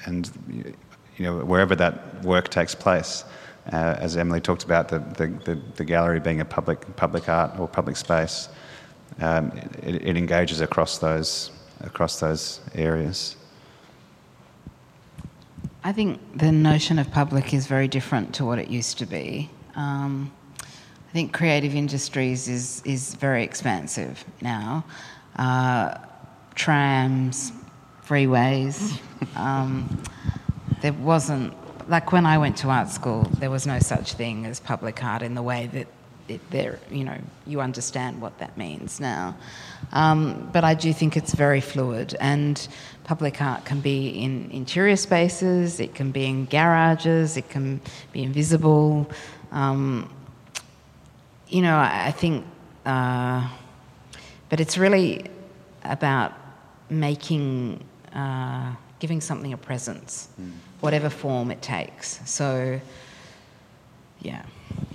and you know, wherever that work takes place. Uh, as Emily talked about, the, the, the, gallery being a public, public art or public space, um, it, it, engages across those, across those areas. I think the notion of public is very different to what it used to be. Um, I think creative industries is, is very expansive now. Uh, trams, freeways. Um, there wasn't like when I went to art school, there was no such thing as public art in the way that it, there, you know, you understand what that means now. Um, but I do think it's very fluid, and public art can be in interior spaces, it can be in garages, it can be invisible. Um, you know, I, I think, uh, but it's really about making, uh, giving something a presence. Mm whatever form it takes. So, yeah.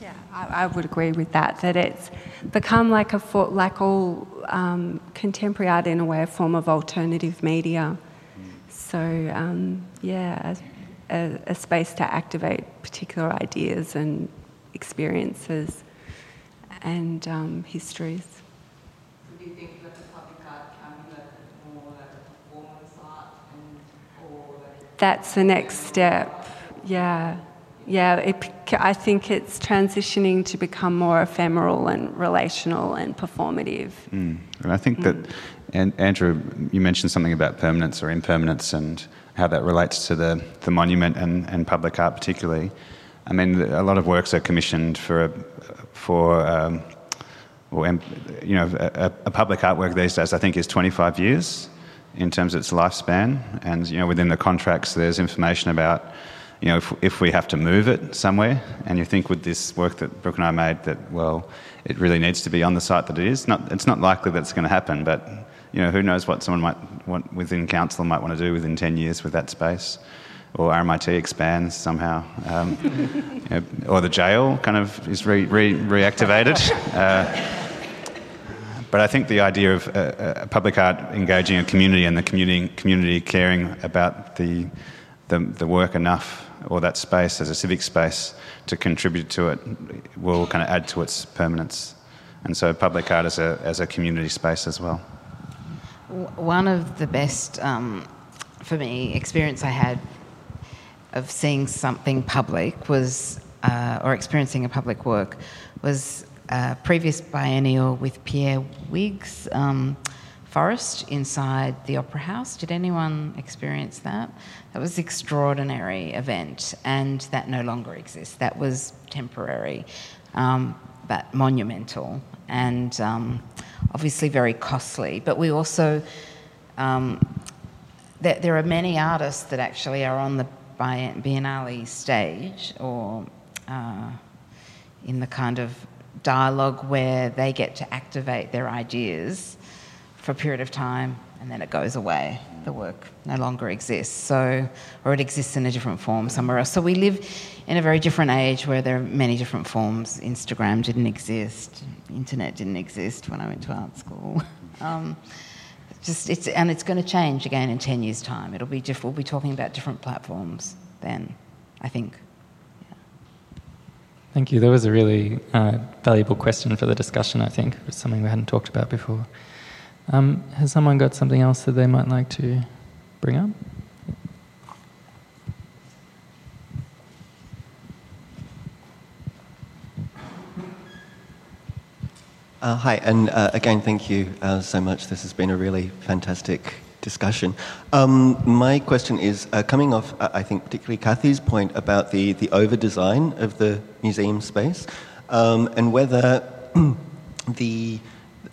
Yeah, I, I would agree with that. That it's become like a for, like all um, contemporary art in a way, a form of alternative media. So um, yeah, a, a, space to activate particular ideas and experiences and um, histories. So do you think that the public art can be like more like a performance art and, or like that's the next step. Yeah. Yeah, it, I think it's transitioning to become more ephemeral and relational and performative. Mm. And I think mm. that, and Andrew, you mentioned something about permanence or impermanence and how that relates to the, the monument and, and public art, particularly. I mean, a lot of works are commissioned for, for um, or, you know, a, a public artwork these days, I think, is 25 years in terms of its lifespan. And you know, within the contracts, there's information about you know if, if we have to move it somewhere. And you think with this work that Brook and I made that well, it really needs to be on the site that it is. Not, it's not likely that it's going to happen, but you know, who knows what someone might want within council might want to do within 10 years with that space. Or RMIT expands somehow, um, you know, or the jail kind of is re, re, reactivated. Uh, but I think the idea of uh, uh, public art engaging a community and the community, community caring about the, the, the, work enough or that space as a civic space to contribute to it will kind of add to its permanence. And so public art as a, as a community space as well. One of the best, um, for me, experience I had of seeing something public was, uh, or experiencing a public work, was uh, previous biennial with Pierre Huyghe, um, Forest inside the Opera House. Did anyone experience that? That was an extraordinary event, and that no longer exists. That was temporary, um, but monumental, and um, obviously very costly. But we also um, there, there, are many artists that actually are on the Biennale stage or uh, in the kind of dialogue where they get to activate their ideas for a period of time and then it goes away. The work no longer exists. So, or it exists in a different form somewhere else. So we live in a very different age where there are many different forms. Instagram didn't exist. Internet didn't exist when I went to art school. Um, just it's and it's going to change again in ten years' time. It'll be diff- we'll be talking about different platforms then. I think. Thank you. That was a really uh, valuable question for the discussion, I think. It's something we hadn't talked about before. Um, has someone got something else that they might like to bring up? Uh, hi, and uh, again, thank you uh, so much. This has been a really fantastic discussion. Um, my question is uh, coming off, uh, I think, particularly Kathy's point about the, the over design of the museum space um, and whether the,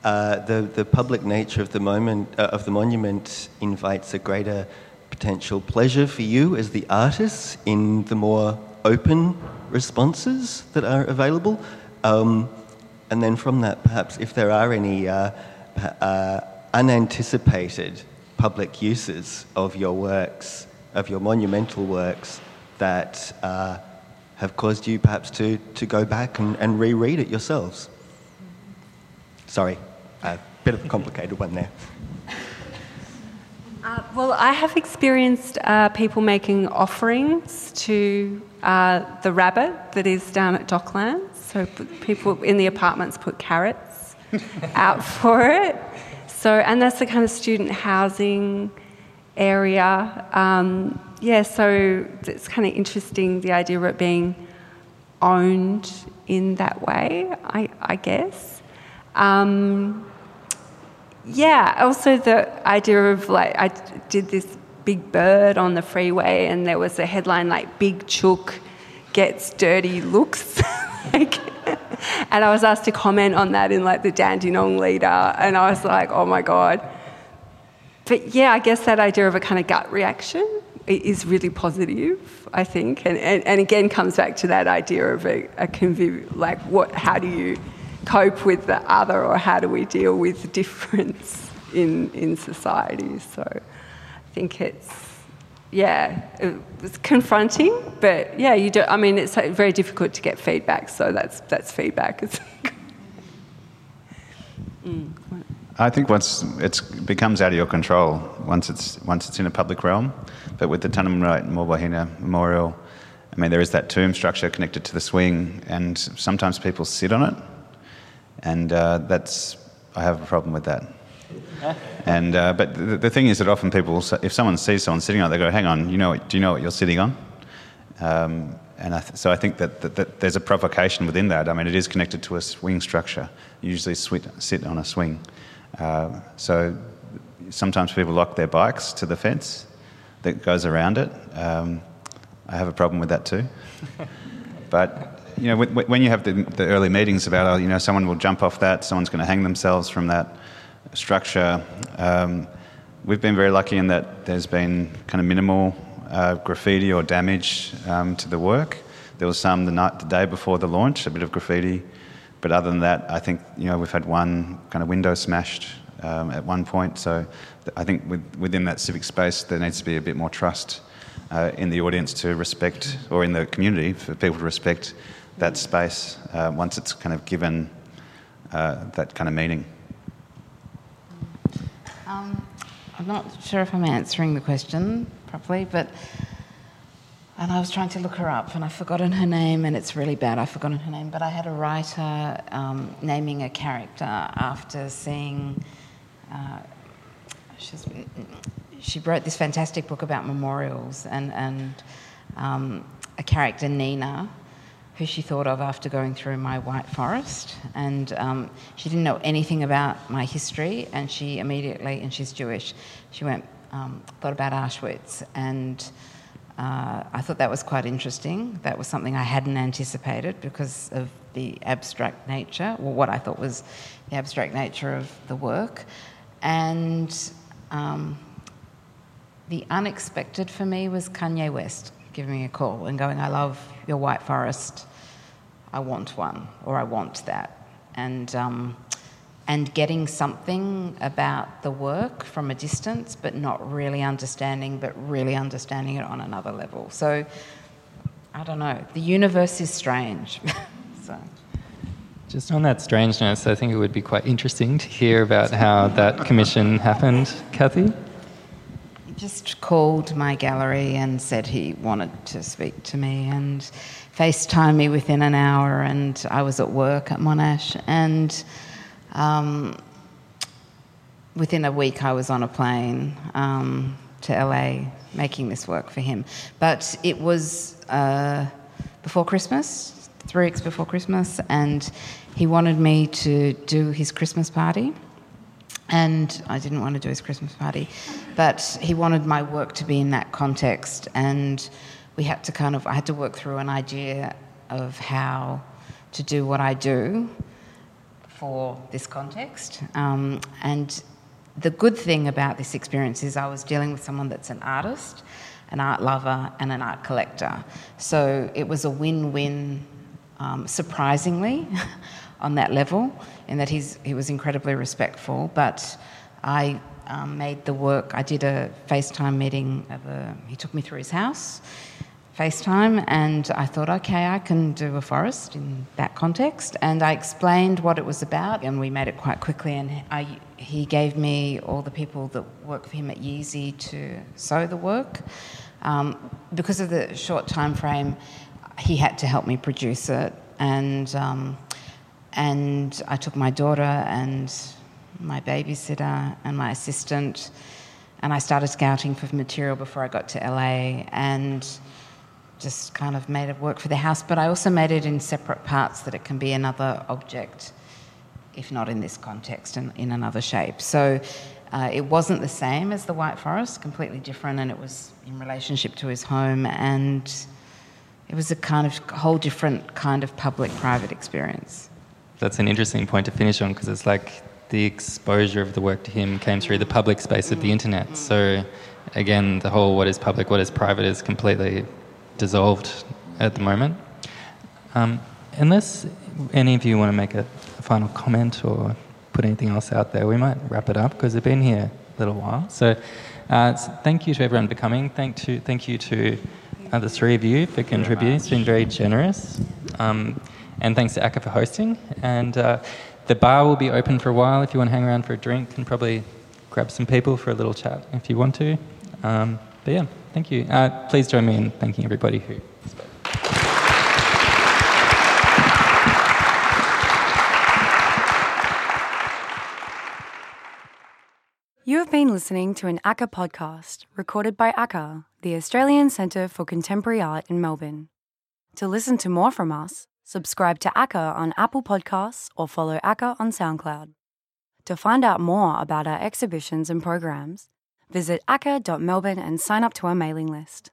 uh, the, the public nature of the, moment, uh, of the monument invites a greater potential pleasure for you as the artist in the more open responses that are available. Um, and then from that, perhaps if there are any uh, uh, unanticipated public uses of your works, of your monumental works, that uh, have caused you perhaps to, to go back and, and reread it yourselves. Sorry, a bit of a complicated one there. Uh, well, I have experienced uh, people making offerings to uh, the rabbit that is down at Docklands. So people in the apartments put carrots out for it. So, and that's the kind of student housing area. Um, yeah, so it's kind of interesting the idea of it being owned in that way, I, I guess. Um, yeah, also the idea of like, I did this big bird on the freeway, and there was a headline like, Big Chook gets dirty looks. like, and I was asked to comment on that in like the Dandenong leader, and I was like, oh my God. But yeah, I guess that idea of a kind of gut reaction is really positive, I think, and, and, and again comes back to that idea of a, a conviv- like what, how do you cope with the other, or how do we deal with difference in in society? So, I think it's yeah, it was confronting, but yeah, you do. I mean, it's very difficult to get feedback, so that's that's feedback. I think once it becomes out of your control, once it's once it's in a public realm, but with the Tunnerminnerwait Maulboyheenner Memorial, I mean, there is that tomb structure connected to the swing, and sometimes people sit on it, and uh, that's I have a problem with that. And uh, but the, the, thing is that often people, if someone sees someone sitting on it, they go, "Hang on, you know, do you know what you're sitting on?" Um, and I th- so I think that, that, that, there's a provocation within that. I mean, it is connected to a swing structure. You usually sit, sit on a swing. Uh, so sometimes people lock their bikes to the fence that goes around it. Um, I have a problem with that too. but you know, when you have the, the early meetings about, oh, you know, someone will jump off that, someone's going to hang themselves from that structure. Um, we've been very lucky in that there's been kind of minimal uh, graffiti or damage um, to the work. There was some the night, the day before the launch, a bit of graffiti, but other than that, I think you know we've had one kind of window smashed um, at one point. So I think with, within that civic space, there needs to be a bit more trust uh, in the audience to respect, or in the community for people to respect that space uh, once it's kind of given uh, that kind of meaning. Um, I'm not sure if I'm answering the question properly, but and I was trying to look her up, and I've forgotten her name, and it's really bad. I've forgotten her name, but I had a writer um, naming a character after seeing. Uh, she wrote this fantastic book about memorials, and and um, a character Nina who she thought of after going through my white forest. And um, she didn't know anything about my history, and she immediately, and she's Jewish, she went, um, thought about Auschwitz. And uh, I thought that was quite interesting. That was something I hadn't anticipated because of the abstract nature, or what I thought was the abstract nature of the work. And um, the unexpected for me was Kanye West giving me a call and going, I love your white forest. I want one, or I want that. And, um, and getting something about the work from a distance, but not really understanding, but really understanding it on another level. So, I don't know. The universe is strange. so. Just on that strangeness, I think it would be quite interesting to hear about how that commission happened, Kathy just called my gallery and said he wanted to speak to me and FaceTime me within an hour. And I was at work at Monash. And um, within a week, I was on a plane um, to LA making this work for him. But it was uh, before Christmas, three weeks before Christmas, and he wanted me to do his Christmas party and I didn't want to do his Christmas party, but he wanted my work to be in that context, and we had to kind of I had to work through an idea of how to do what I do for this context, um, and the good thing about this experience is I was dealing with someone that's an artist, an art lover, and an art collector. So it was a win win, um, surprisingly, on that level, in that he's, he was incredibly respectful. But I um, made the work, I did a FaceTime meeting, a, he took me through his house. FaceTime, and I thought, okay, I can do a forest in that context. And I explained what it was about, and we made it quite quickly. And I, he gave me all the people that work for him at Yeezy to sew the work. Um, because of the short time frame, he had to help me produce it, and um, and I took my daughter and my babysitter and my assistant, and I started scouting for material before I got to LA, and just kind of made it work for the house. But I also made it in separate parts that it can be another object, if not in this context, and in another shape. So. Uh, it wasn't the same as the White Forest, completely different, and it was in relationship to his home, and it was a kind of whole different kind of public-private experience. That's an interesting point to finish on because it's like the exposure of the work to him came through the public space of the internet. So, again, the whole what is public, what is private is completely dissolved at the moment. Um, unless any of you want to make a, final comment or put anything else out there, we might wrap it up because they've been here a little while. So, uh, thank you to everyone for coming. Thank to thank you to uh, the three of you for contributing. It's been very generous. Um, and thanks to ACCA for hosting. And uh, the bar will be open for a while if you want to hang around for a drink and probably grab some people for a little chat if you want to. Um, but yeah, thank you. Uh, please join me in thanking everybody who You have been listening to an ACCA podcast recorded by ACCA, the Australian Centre for Contemporary Art in Melbourne. To listen to more from us, subscribe to ACCA on Apple Podcasts or follow ACCA on SoundCloud. To find out more about our exhibitions and programs, visit acca.melbourne and sign up to our mailing list.